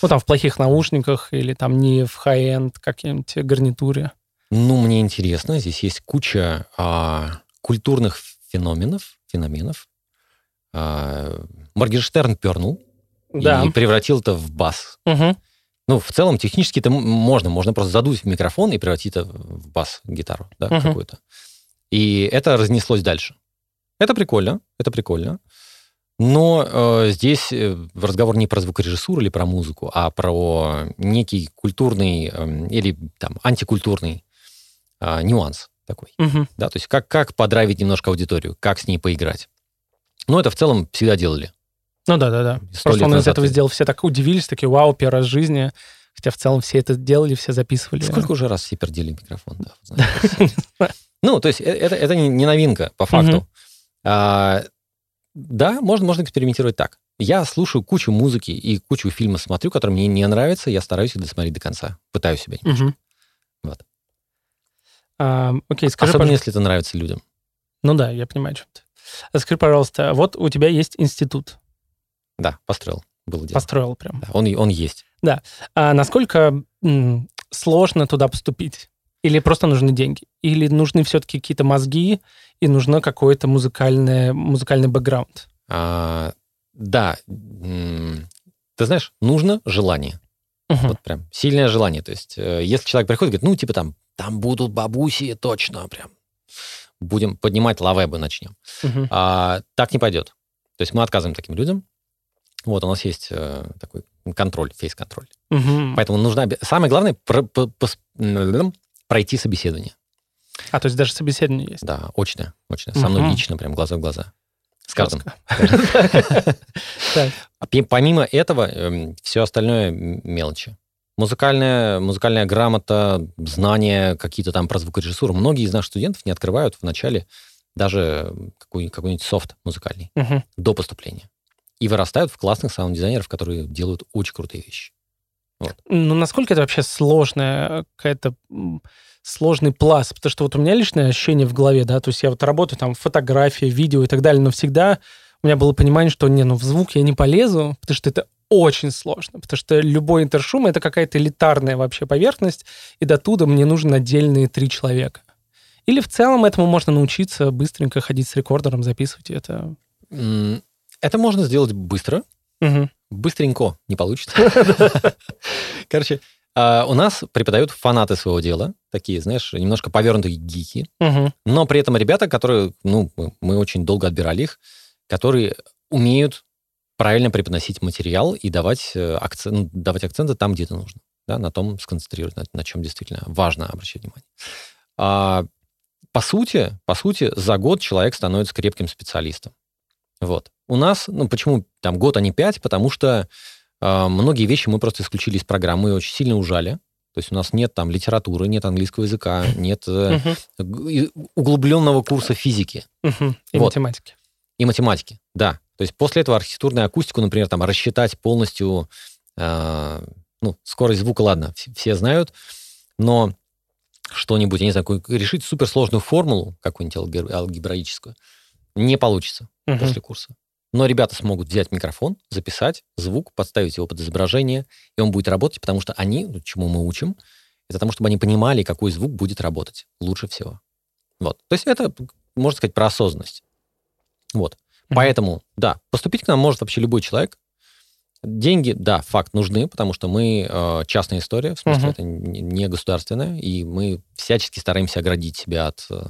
Ну, там, в плохих наушниках или там не в hi-end какой-нибудь гарнитуре.
Ну, мне интересно, здесь есть куча а, культурных феноменов, феноменов. А, Моргенштерн пернул
Да.
и превратил это в бас.
Мгм.
Ну, в целом, технически это можно. Можно просто задуть в микрофон и превратить это в бас-гитару, да,
Мгм.
какую-то. И это разнеслось дальше. Это прикольно, это прикольно. Но э, здесь э, разговор не про звукорежиссуру или про музыку, а про некий культурный эм, или там антикультурный а, нюанс такой.
Мгм.
Да, то есть как, как подравить немножко аудиторию, как с ней поиграть. Ну, это в целом всегда делали.
Ну да, да, да.
Сто
Просто он из этого сделал. Все так удивились, такие, вау, первый раз в жизни. Хотя в целом все это делали, все записывали.
Сколько уже раз все пердели микрофон? Ну, то есть э- это, это не новинка, по факту. А, да, можно, можно экспериментировать так. Я слушаю кучу музыки и кучу фильмов смотрю, которые мне не нравятся, я стараюсь их досмотреть до конца. Пытаюсь себя.
Мгм.
Вот.
А, окей, скажи,
Особенно,
пожалуйста.
если это нравится людям.
Ну да, я понимаю, что ты. Скажи, пожалуйста, вот у тебя есть институт.
Да, построил. Было дело.
Построил прям.
Да, он, он есть.
А насколько м, сложно туда поступить? Или просто нужны деньги? Или нужны все-таки какие-то мозги и нужно какой-то музыкальный, музыкальный бэкграунд?
А, да, ты знаешь, нужно желание.
Мгм.
Вот прям сильное желание. То есть, э, если человек приходит и говорит, ну, типа там, там будут бабуси, точно, прям. Будем поднимать лавебы, начнем.
Мгм.
А, так не пойдет. То есть мы отказываем таким людям. Вот, у нас есть э, такой контроль, фейс-контроль.
Мгм.
Поэтому нужно... обе- Самое главное про- по- м, пройти собеседование.
А, то есть даже собеседование есть?
Да, очное, очное. Со мной
Мгм.
лично, прям глаза в глаза. С каждым. А Помимо этого, все остальное мелочи. Музыкальная, музыкальная грамота, знания какие-то там про звукорежиссуру. Многие из наших студентов не открывают в начале даже какой- какой-нибудь софт музыкальный до поступления. И вырастают в классных саунд-дизайнеров, которые делают очень крутые вещи.
Вот. Ну, насколько это вообще сложная какая-то сложный пласт? Потому что вот у меня личное ощущение в голове, да, то есть я вот работаю там фотография, видео и так далее, но всегда у меня было понимание, что не, ну в звук я не полезу, потому что это очень сложно, потому что любой интершум — это какая-то элитарная вообще поверхность, и до туда мне нужны отдельные три человека. Или в целом этому можно научиться быстренько ходить с рекордером, записывать это?
Это можно сделать быстро. Угу. Быстренько не получится. Короче, а, у нас преподают фанаты своего дела, такие, знаешь, немножко повернутые гики, но при этом ребята, которые, ну, мы очень долго отбирали их, которые умеют правильно преподносить материал и давать, э, акцент, ну, давать акценты там, где это нужно. Да, на том сконцентрировать, на, на чем действительно важно обращать внимание. А, по сути, по сути, за год человек становится крепким специалистом. Вот. У нас, ну, почему там год, а не пять? Потому что э, многие вещи мы просто исключили из программы и очень сильно ужали. То есть у нас нет там литературы, нет английского языка, нет э, углубленного курса физики.
И вот. математики.
И математики, да. То есть после этого архитектурную акустику, например, там рассчитать полностью, э, ну, скорость звука, ладно, все знают, но что-нибудь, я не знаю, решить суперсложную формулу, какую-нибудь алгебраическую, не получится угу. после курса. Но ребята смогут взять микрофон, записать звук, подставить его под изображение, и он будет работать, потому что они, ну, чему мы учим, это тому, чтобы они понимали, какой звук будет работать лучше всего. Вот. То есть это, можно сказать, про осознанность. Вот. Mm-hmm. Поэтому, да, поступить к нам может вообще любой человек. Деньги, да, факт, нужны, потому что мы э, частная история, в смысле, mm-hmm. это не государственная, и мы всячески стараемся оградить себя от, э,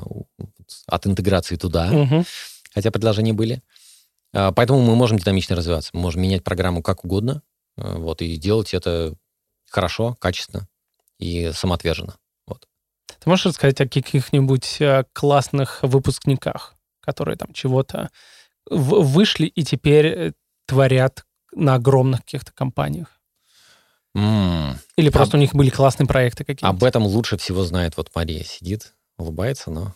от интеграции туда. Mm-hmm хотя предложения были. А, поэтому мы можем динамично развиваться. Мы можем менять программу как угодно, а, вот, и делать это хорошо, качественно и самоотверженно. Вот.
Ты можешь рассказать о каких-нибудь э, классных выпускниках, которые там чего-то вышли и теперь э, творят на огромных каких-то компаниях? Mm. Или просто об... у них были классные проекты какие-то?
Об этом лучше всего знает вот Мария сидит, улыбается, но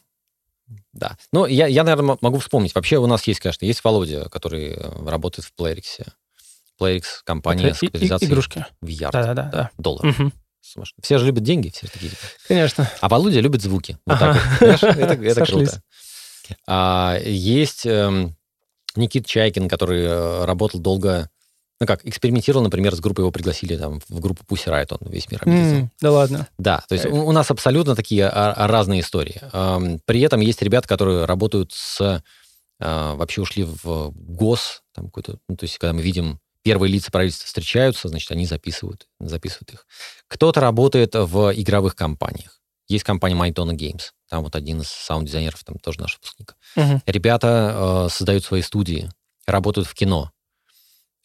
да. Ну, я, я, наверное, могу вспомнить. Вообще у нас есть, конечно, есть Володя, который э, работает в Playrix. Playrix — компания Это с
игрушки.
в ярд.
Да-да-да. Да,
доллар. Угу. Все же любят деньги, все такие. Типа.
Конечно.
А Володя любит звуки. Вот ага. так вот. Это, это круто. А, есть э, Никит Чайкин, который э, работал долго ну как, экспериментировал, например, с группой, его пригласили там в группу Pussy Riot, он весь мир объездил. Mm,
да ладно.
Да, то есть у, у нас абсолютно такие а, а, разные истории. При этом есть ребята, которые работают с... Э, вообще ушли в ГОС, там какой-то, ну, то есть когда мы видим первые лица правительства встречаются, значит, они записывают, записывают их. Кто-то работает в игровых компаниях. Есть компания Mytona Games. Там вот один из саунд-дизайнеров, там тоже наш выпускник. Uh-huh. Ребята э, создают свои студии, работают в кино.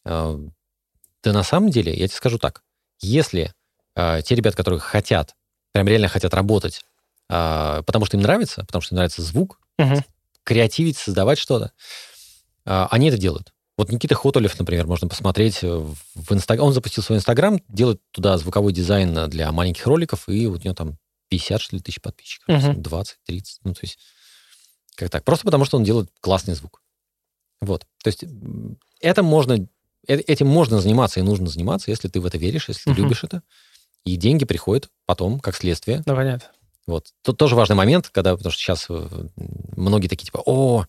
Э, да на самом деле, я тебе скажу так, если э, те ребята, которые хотят, прям реально хотят работать, э, потому что им нравится, потому что им нравится звук, угу. креативить, создавать что-то, э, они это делают. Вот Никита Хотолев, например, можно посмотреть в Инстаграм. Он запустил свой Инстаграм, делает туда звуковой дизайн для маленьких роликов, и вот у него там 50, что ли, тысяч подписчиков, uh-huh. 20, 30, ну, то есть как так. Просто потому, что он делает классный звук. Вот. То есть это можно Э, этим можно заниматься и нужно заниматься, если ты в это веришь, если ты угу. любишь это. И деньги приходят потом, как следствие.
Да, понятно.
Вот. Тут тоже важный момент, когда, потому что сейчас э, многие такие, типа, о,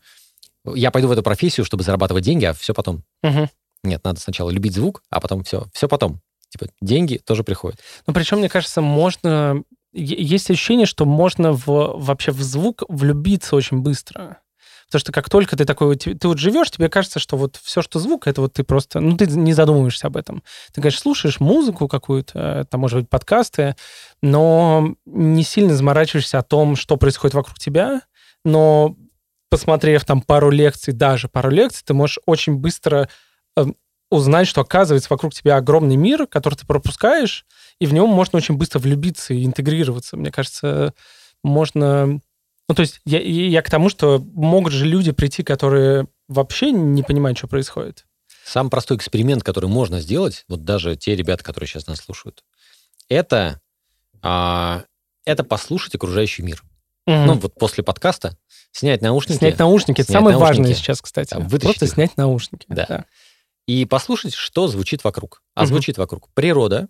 я пойду в эту профессию, чтобы зарабатывать деньги, а все потом. Угу. Нет, надо сначала любить звук, а потом все, все потом. Типа, деньги тоже приходят.
Ну, причем, мне кажется, можно... Есть ощущение, что можно в, вообще в звук влюбиться очень быстро. Потому что как только ты такой, ты, вот живешь, тебе кажется, что вот все, что звук, это вот ты просто, ну, ты не задумываешься об этом. Ты, конечно, слушаешь музыку какую-то, там, может быть, подкасты, но не сильно заморачиваешься о том, что происходит вокруг тебя, но посмотрев там пару лекций, даже пару лекций, ты можешь очень быстро э, узнать, что оказывается вокруг тебя огромный мир, который ты пропускаешь, и в нем можно очень быстро влюбиться и интегрироваться. Мне кажется, можно ну, то есть я, я к тому, что могут же люди прийти, которые вообще не понимают, что происходит.
Самый простой эксперимент, который можно сделать, вот даже те ребята, которые сейчас нас слушают, это, а, это послушать окружающий мир. Угу. Ну, вот после подкаста снять наушники.
Снять наушники. Снять это самое наушники, важное сейчас, кстати. Да, Просто их. снять наушники.
Да. да. и послушать, что звучит вокруг. А
Мгм.
звучит вокруг природа,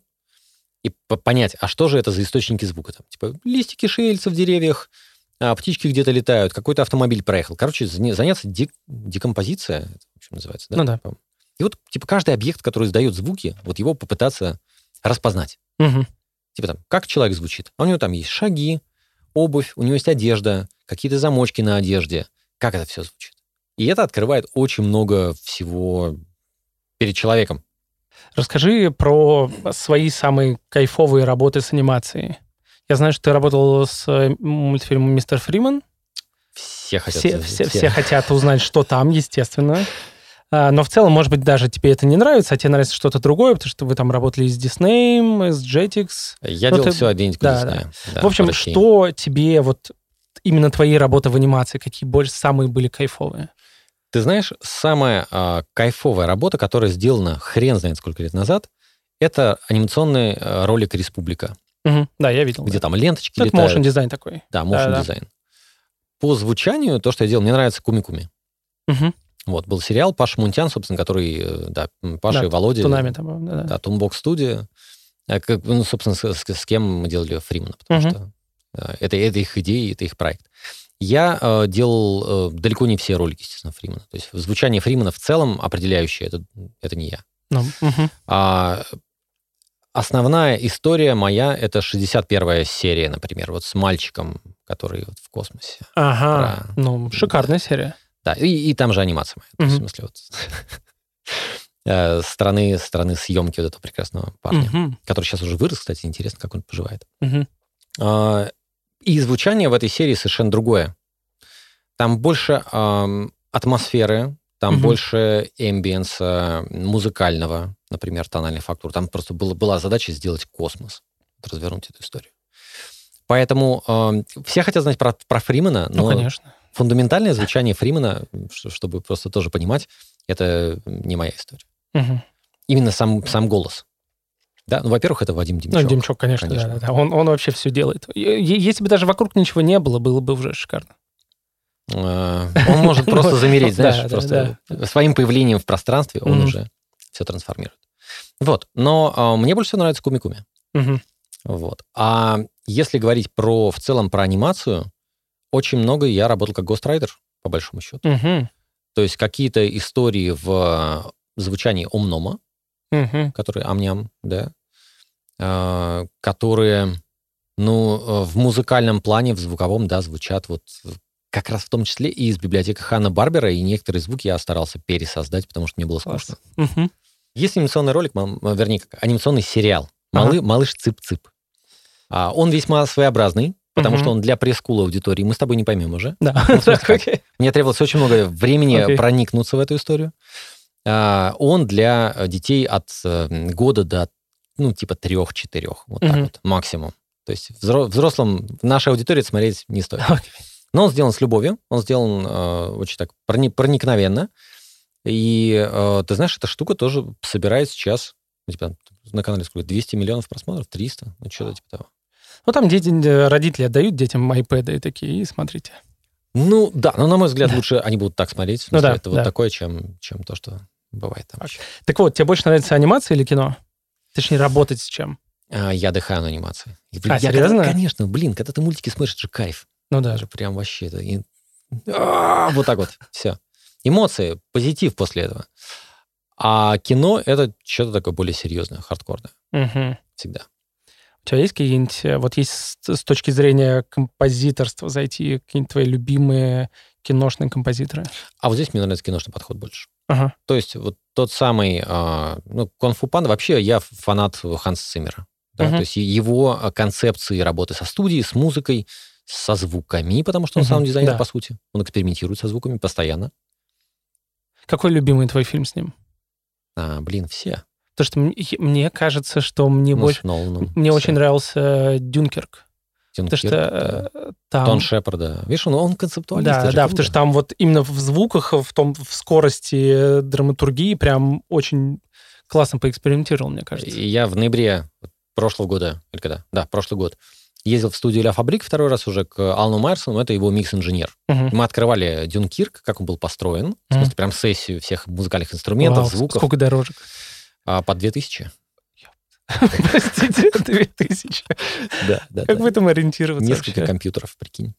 и по- понять, а что же это за источники звука. Там, типа листики шевелятся в деревьях, а, птички где-то летают, какой-то автомобиль проехал. Короче, заня- заняться дек- декомпозиция, это, в общем, называется, да?
Ну да.
И вот, типа, каждый объект, который издает звуки, вот его попытаться распознать.
Мгм.
Типа там, как человек звучит. А у него там есть шаги, обувь, у него есть одежда, какие-то замочки на одежде. Как это все звучит? И это открывает очень много всего перед человеком.
Расскажи про свои самые кайфовые работы с анимацией. Я знаю, что ты работал с э, мультфильмом «Мистер Фриман».
Все хотят...
Все, все, все хотят узнать, что там, естественно. А, Но в целом, может быть, даже тебе это не нравится, а тебе нравится что-то другое, потому что вы там работали с Disney, с Jetix.
Я
Ну,
делал
ты-
все один
да,
Диснея. Да,
в общем,
России.
что тебе вот именно твои работы в анимации, какие больше самые были кайфовые?
Ты знаешь, самая а, кайфовая работа, которая сделана хрен знает сколько лет назад, это анимационный а, ролик «Республика»,
Мгм. Да, я видел.
где
да.
там ленточки
Это
летают.
motion дизайн такой.
Да, motion дизайн. По звучанию, то, что я делал, мне нравится Куми-Куми.
Мгм.
Вот, был сериал Паша Мунтян, собственно, который, э, да, Паша
Да,
и Володя.
Тунами там. Да, да.
Да, студия. Как, Ну, собственно, с, с- с кем мы делали Фримана, потому
Мгм.
что э, это, это их идея, это их проект. Я э, делал э, далеко не все ролики, естественно, Фримана. То есть звучание Фримана в целом определяющее, это, это не я.
Ну, мгм.
А основная история моя, это 61-я серия, например, вот с мальчиком, который вот в космосе.
Ага.
Про-
Ну, шикарная серия.
Да, и, и там же анимация моя.
Мгм.
в смысле, вот э, стороны, стороны съемки вот этого прекрасного парня,
Мгм.
который сейчас уже вырос, кстати, интересно, как он поживает. А, И звучание в этой серии совершенно другое. Там больше ам, атмосферы, там
Мгм.
больше эмбиенса музыкального, например, тональной фактуры. Там просто было, была задача сделать космос, развернуть эту историю. Поэтому ам, все хотят знать про, про Фримена,
Ну,
но
конечно.
фундаментальное звучание Фримена, чтобы просто тоже понимать, это не моя история.
Мгм.
Именно сам, сам голос. Да, ну, во-первых, это Вадим
Ну,
Демчок.
Демчок, конечно,
конечно.
да, да, да. Он, он вообще все делает. Если бы даже вокруг ничего не было, было бы уже шикарно.
Э, Он может просто замереть,
Да,
знаешь, просто своим появлением в пространстве он уже все трансформирует. Вот. Но а, мне больше всего нравится Куми-Куми.
Мгм.
Вот. А если говорить про, в целом про анимацию, очень много я работал как гострайдер, по большому счету.
Мгм.
То есть какие-то истории в звучании омнома,
Мгм.
которые амням, да, а, которые, ну, э, в музыкальном плане, в звуковом, да, звучат вот как раз в том числе и из библиотеки Ханна Барбера, и некоторые звуки я старался пересоздать, потому что мне было
Класс.
скучно. Есть анимационный ролик, э, вернее, анимационный сериал «Малы- «Малыш Цып-Цып». А, Он весьма своеобразный, потому
Мгм.
что он для пресс-кула аудитории. Мы с тобой не поймем уже.
Да.
Ну?
Окей.
Мне требовалось очень много времени
Окей.
проникнуться в эту историю. А, Он для э, детей от э, года до, ну, типа трех-четырех, вот так
Мгм.
вот, максимум. То есть взро- взрослым в нашей аудитории смотреть не стоит.
Окей.
Но он сделан с любовью, он сделан э, очень так прони- проникновенно. И э, ты знаешь, эта штука тоже собирает сейчас, ну, типа, на канале сколько, 200 миллионов просмотров, 300, ну, что-то типа того.
Ну, там дети, э, родители отдают детям iPad и такие, и смотрите.
Ну, да, но, на мой взгляд, лучше они будут так смотреть.
Ну да,
это вот
да.
такое, чем, чем то, что бывает там. вообще.
Так вот, тебе больше нравится анимация или кино? Точнее, работать с чем?
А, Я дыхаю на анимации.
А,
я когда-
серьезно?
конечно, блин, когда ты мультики смотришь, это же кайф.
Ну да.
Даже прям вообще это... и- А, Вот так вот, все. Эмоции, позитив после этого. А кино — это что-то такое более серьезное, хардкорное.
Мгм.
Всегда.
У тебя есть какие-нибудь, э, вот есть с, точки зрения композиторства зайти, какие-нибудь твои любимые киношные композиторы?
А вот здесь мне нравится киношный подход больше.
Ага.
То есть вот тот самый, а, ну, Конфу Панда, вообще я фанат Ханса Циммера. Да?
Мгм.
То есть его а, концепции работы со студией, с музыкой, со звуками, потому что он
Мгм,
саунд-дизайнер,
да.
по сути. Он экспериментирует со звуками постоянно.
Какой любимый твой фильм с ним?
А, блин, все.
Потому что мне, мне кажется, что мне
Ну,
больше...
Ноланом,
Мне
все.
очень нравился Дюнкерк.
Тим
Потому
Кирк, да.
что э, там...
Тон Шепарда. Видишь, он, он концептуалист.
Да, да,
круто.
потому что там вот именно в звуках, в том, в скорости э, драматургии прям очень классно поэкспериментировал, мне кажется.
И я в ноябре прошлого года, или когда? Да, прошлый год, ездил в студию Ля Фабрик второй раз уже к Алну Майерсону, это его микс-инженер.
Мгм.
Мы открывали Дюнкирк, как он был построен, в смысле, прям сессию всех музыкальных инструментов,
Вау,
звуков,
Сколько дорожек?
а, по 2000.
Простите, 2000.
Да, да,
Как в этом ориентироваться
Несколько компьютеров, прикинь.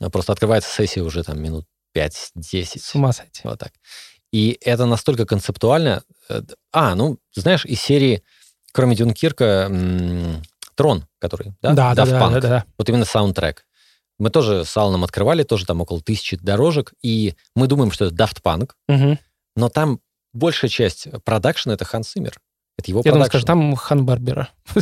А Просто открывается сессия уже там минут 5-10.
С ума сойти.
Вот так. И это настолько концептуально. э, А, ну, знаешь, из серии, кроме Дюнкирка, Трон, который, да?
Да, да, да, да, да.
Вот именно саундтрек. Мы тоже с Аланом открывали, тоже там около тысячи дорожек, и мы думаем, что это Daft Punk,
Мгм.
но там большая часть продакшена — это Ханс Симмер. Это его
Я думаю,
продакшн.
скажешь, там Хан Барбера.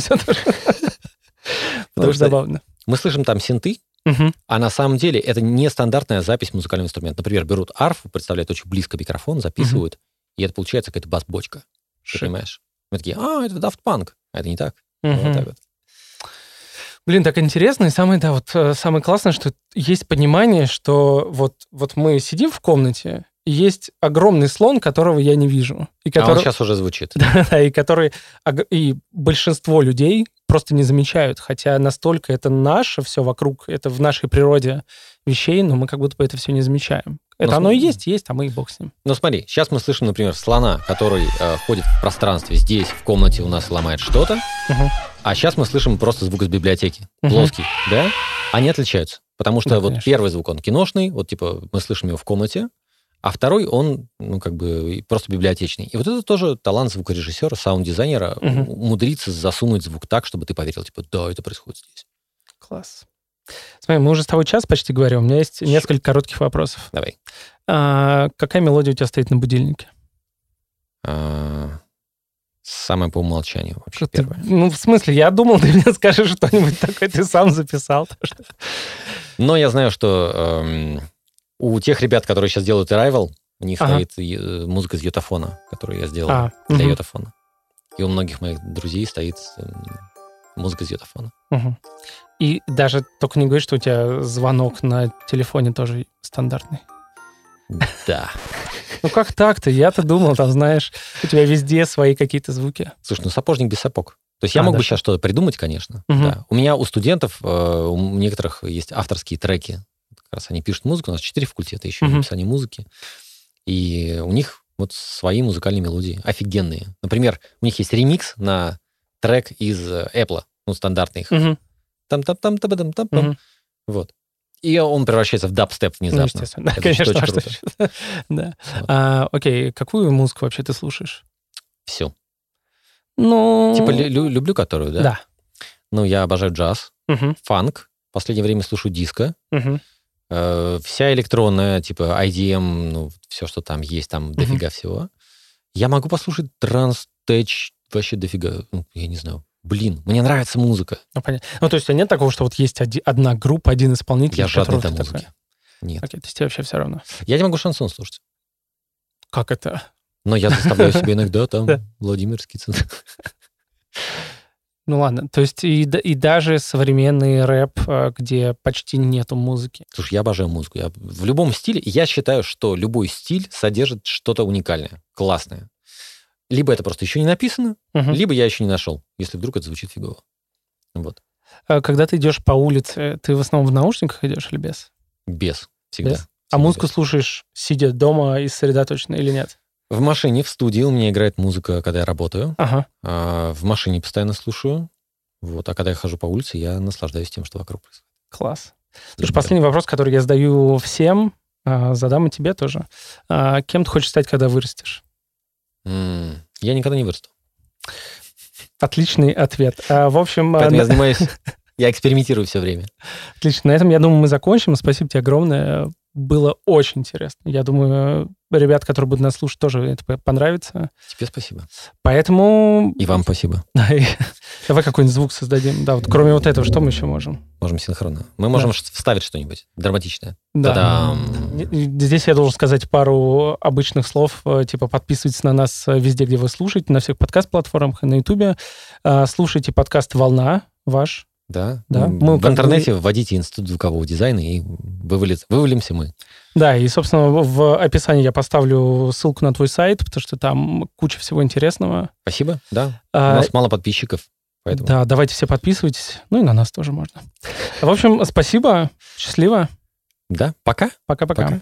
Потому что-
забавно.
Мы слышим там синты,
Мгм.
а на самом деле это не стандартная запись музыкального инструмента. Например, берут арфу, представляют очень близко микрофон, записывают, и это получается какая-то бас-бочка. Ты понимаешь? Мы такие, а, это Daft Punk. А это не так.
Мгм.
Вот так вот.
Блин, так интересно. И самое, да, вот э, самое классное, что есть понимание, что вот, вот мы сидим в комнате, и есть огромный слон, которого я не вижу. И
А он
который,
сейчас уже звучит.
Да, и который и большинство людей просто не замечают, хотя настолько это наше все вокруг, это в нашей природе вещей, но мы как будто бы это все не замечаем. Это
Ну,
оно и есть, есть, а мы и бог с ним.
Ну смотри, сейчас мы слышим, например, слона, который э, ходит в пространстве здесь, в комнате у нас ломает что-то,
Мгм.
а сейчас мы слышим просто звук из библиотеки.
Мгм.
Плоский, да? Они отличаются. Потому что
Да,
вот
конечно.
первый звук, он киношный, вот типа мы слышим его в комнате, а второй, он, ну, как бы, просто библиотечный. И вот это тоже талант звукорежиссера, саунд-дизайнера,
Мгм.
умудриться засунуть звук так, чтобы ты поверил, типа, да, это происходит здесь.
Класс. Смотри, мы уже с тобой час почти говорим. У меня есть несколько коротких вопросов.
Давай.
А, какая мелодия у тебя стоит на будильнике?
А, Самое по умолчанию вообще
ты-
первое.
ну, в смысле, я думал, ты мне скажешь что-нибудь такое, ты сам записал.
Но я знаю, что эм, у тех ребят, которые сейчас делают Arrival, у них
Ага.
стоит э, музыка из йотафона, которую я сделал
А,
для
мгм,
йотафона. И у многих моих друзей стоит эм, музыка из йотафона.
И даже только не говори, что у тебя звонок на телефоне тоже стандартный.
Да.
Ну как так-то? Я-то думал, там, знаешь, у тебя везде свои какие-то звуки.
Слушай, ну сапожник без сапог. То есть я
А,
мог
да.
бы сейчас что-то придумать, конечно.
Мгм.
Да. У меня у студентов, э, у некоторых есть авторские треки. Как раз они пишут музыку. У нас четыре факультета еще
Мгм.
написание музыки. И у них вот свои музыкальные мелодии. Офигенные. Например, у них есть ремикс на трек из Apple. Ну, стандартный их.
Мгм,
там там там там там там там. Вот. И он превращается в дабстеп
Ну,
внезапно.
естественно. Да,
Это
конечно, что
круто.
Да.
Вот.
А, Окей, какую музыку вообще ты слушаешь?
Все.
Ну...
Типа лю- лю- люблю которую, да?
Да.
Ну, я обожаю джаз,
Мгм,
фанк. В последнее время слушаю диско.
мгм.
Э, вся электронная, типа IDM, ну, все, что там есть, там дофига всего. Я могу послушать транс, тэч, вообще дофига, ну, я не знаю. Блин, мне нравится музыка.
Ну, понятно. Ну, то есть нет такого, что вот есть оди- одна группа, один исполнитель,
Я жадный до музыки. Нет.
такой- Окей, то есть тебе вообще все равно.
Я не могу шансон слушать.
Как это?
Но я заставляю себе иногда там
Да.
Владимир Скицын.
Ну ладно, то есть и, и даже современный рэп, э, где почти нету музыки.
Слушай, я обожаю музыку. Я в любом стиле, я считаю, что любой стиль содержит что-то уникальное, классное. Либо это просто еще не написано,
Мгм.
либо я еще не нашел, если вдруг это звучит фигово. Вот.
А Когда ты идешь по улице, ты в основном в наушниках идешь или без?
Без. Всегда.
Без? А
Всегда
музыку
без.
слушаешь, сидя дома и сосредоточенно или нет?
В машине, в студии у меня играет музыка, когда я работаю.
Ага.
А, в машине постоянно слушаю. Вот. А когда я хожу по улице, я наслаждаюсь тем, что вокруг происходит.
Класс. Слушай, последний вопрос, который я задаю всем, а, задам и тебе тоже. А, Кем ты хочешь стать, когда вырастешь?
Я никогда не вырасту.
Отличный ответ. А, В общем, а,
Поэтому я занимаюсь... Я экспериментирую все время.
отлично. На этом, я думаю, мы закончим. Спасибо тебе огромное. Было очень интересно. Я думаю, ребят, которые будут нас слушать, тоже это понравится.
Тебе спасибо.
Поэтому...
И вам спасибо.
Да, Давай какой-нибудь звук создадим. Да, вот кроме вот этого, что мы еще можем?
Можем синхронно. Мы можем ш- вставить что-нибудь драматичное.
Да.
Та-дам.
Здесь я должен сказать пару обычных слов, э, типа подписывайтесь на нас э, везде, где вы слушаете, на всех подкаст-платформах и на Ютубе. А, Слушайте подкаст «Волна» ваш.
Да.
Да, мы
в
как бы-
интернете вводите институт звукового дизайна и вывалит, вывалимся мы.
Да, и, собственно, в- описании я поставлю ссылку на твой сайт, потому что там куча всего интересного.
Спасибо, да. У
А,
нас мало подписчиков. Поэтому...
Да, давайте все подписывайтесь. Ну и на нас тоже можно. В общем, спасибо. Счастливо.
Да, пока.
Пока-пока.
Пока.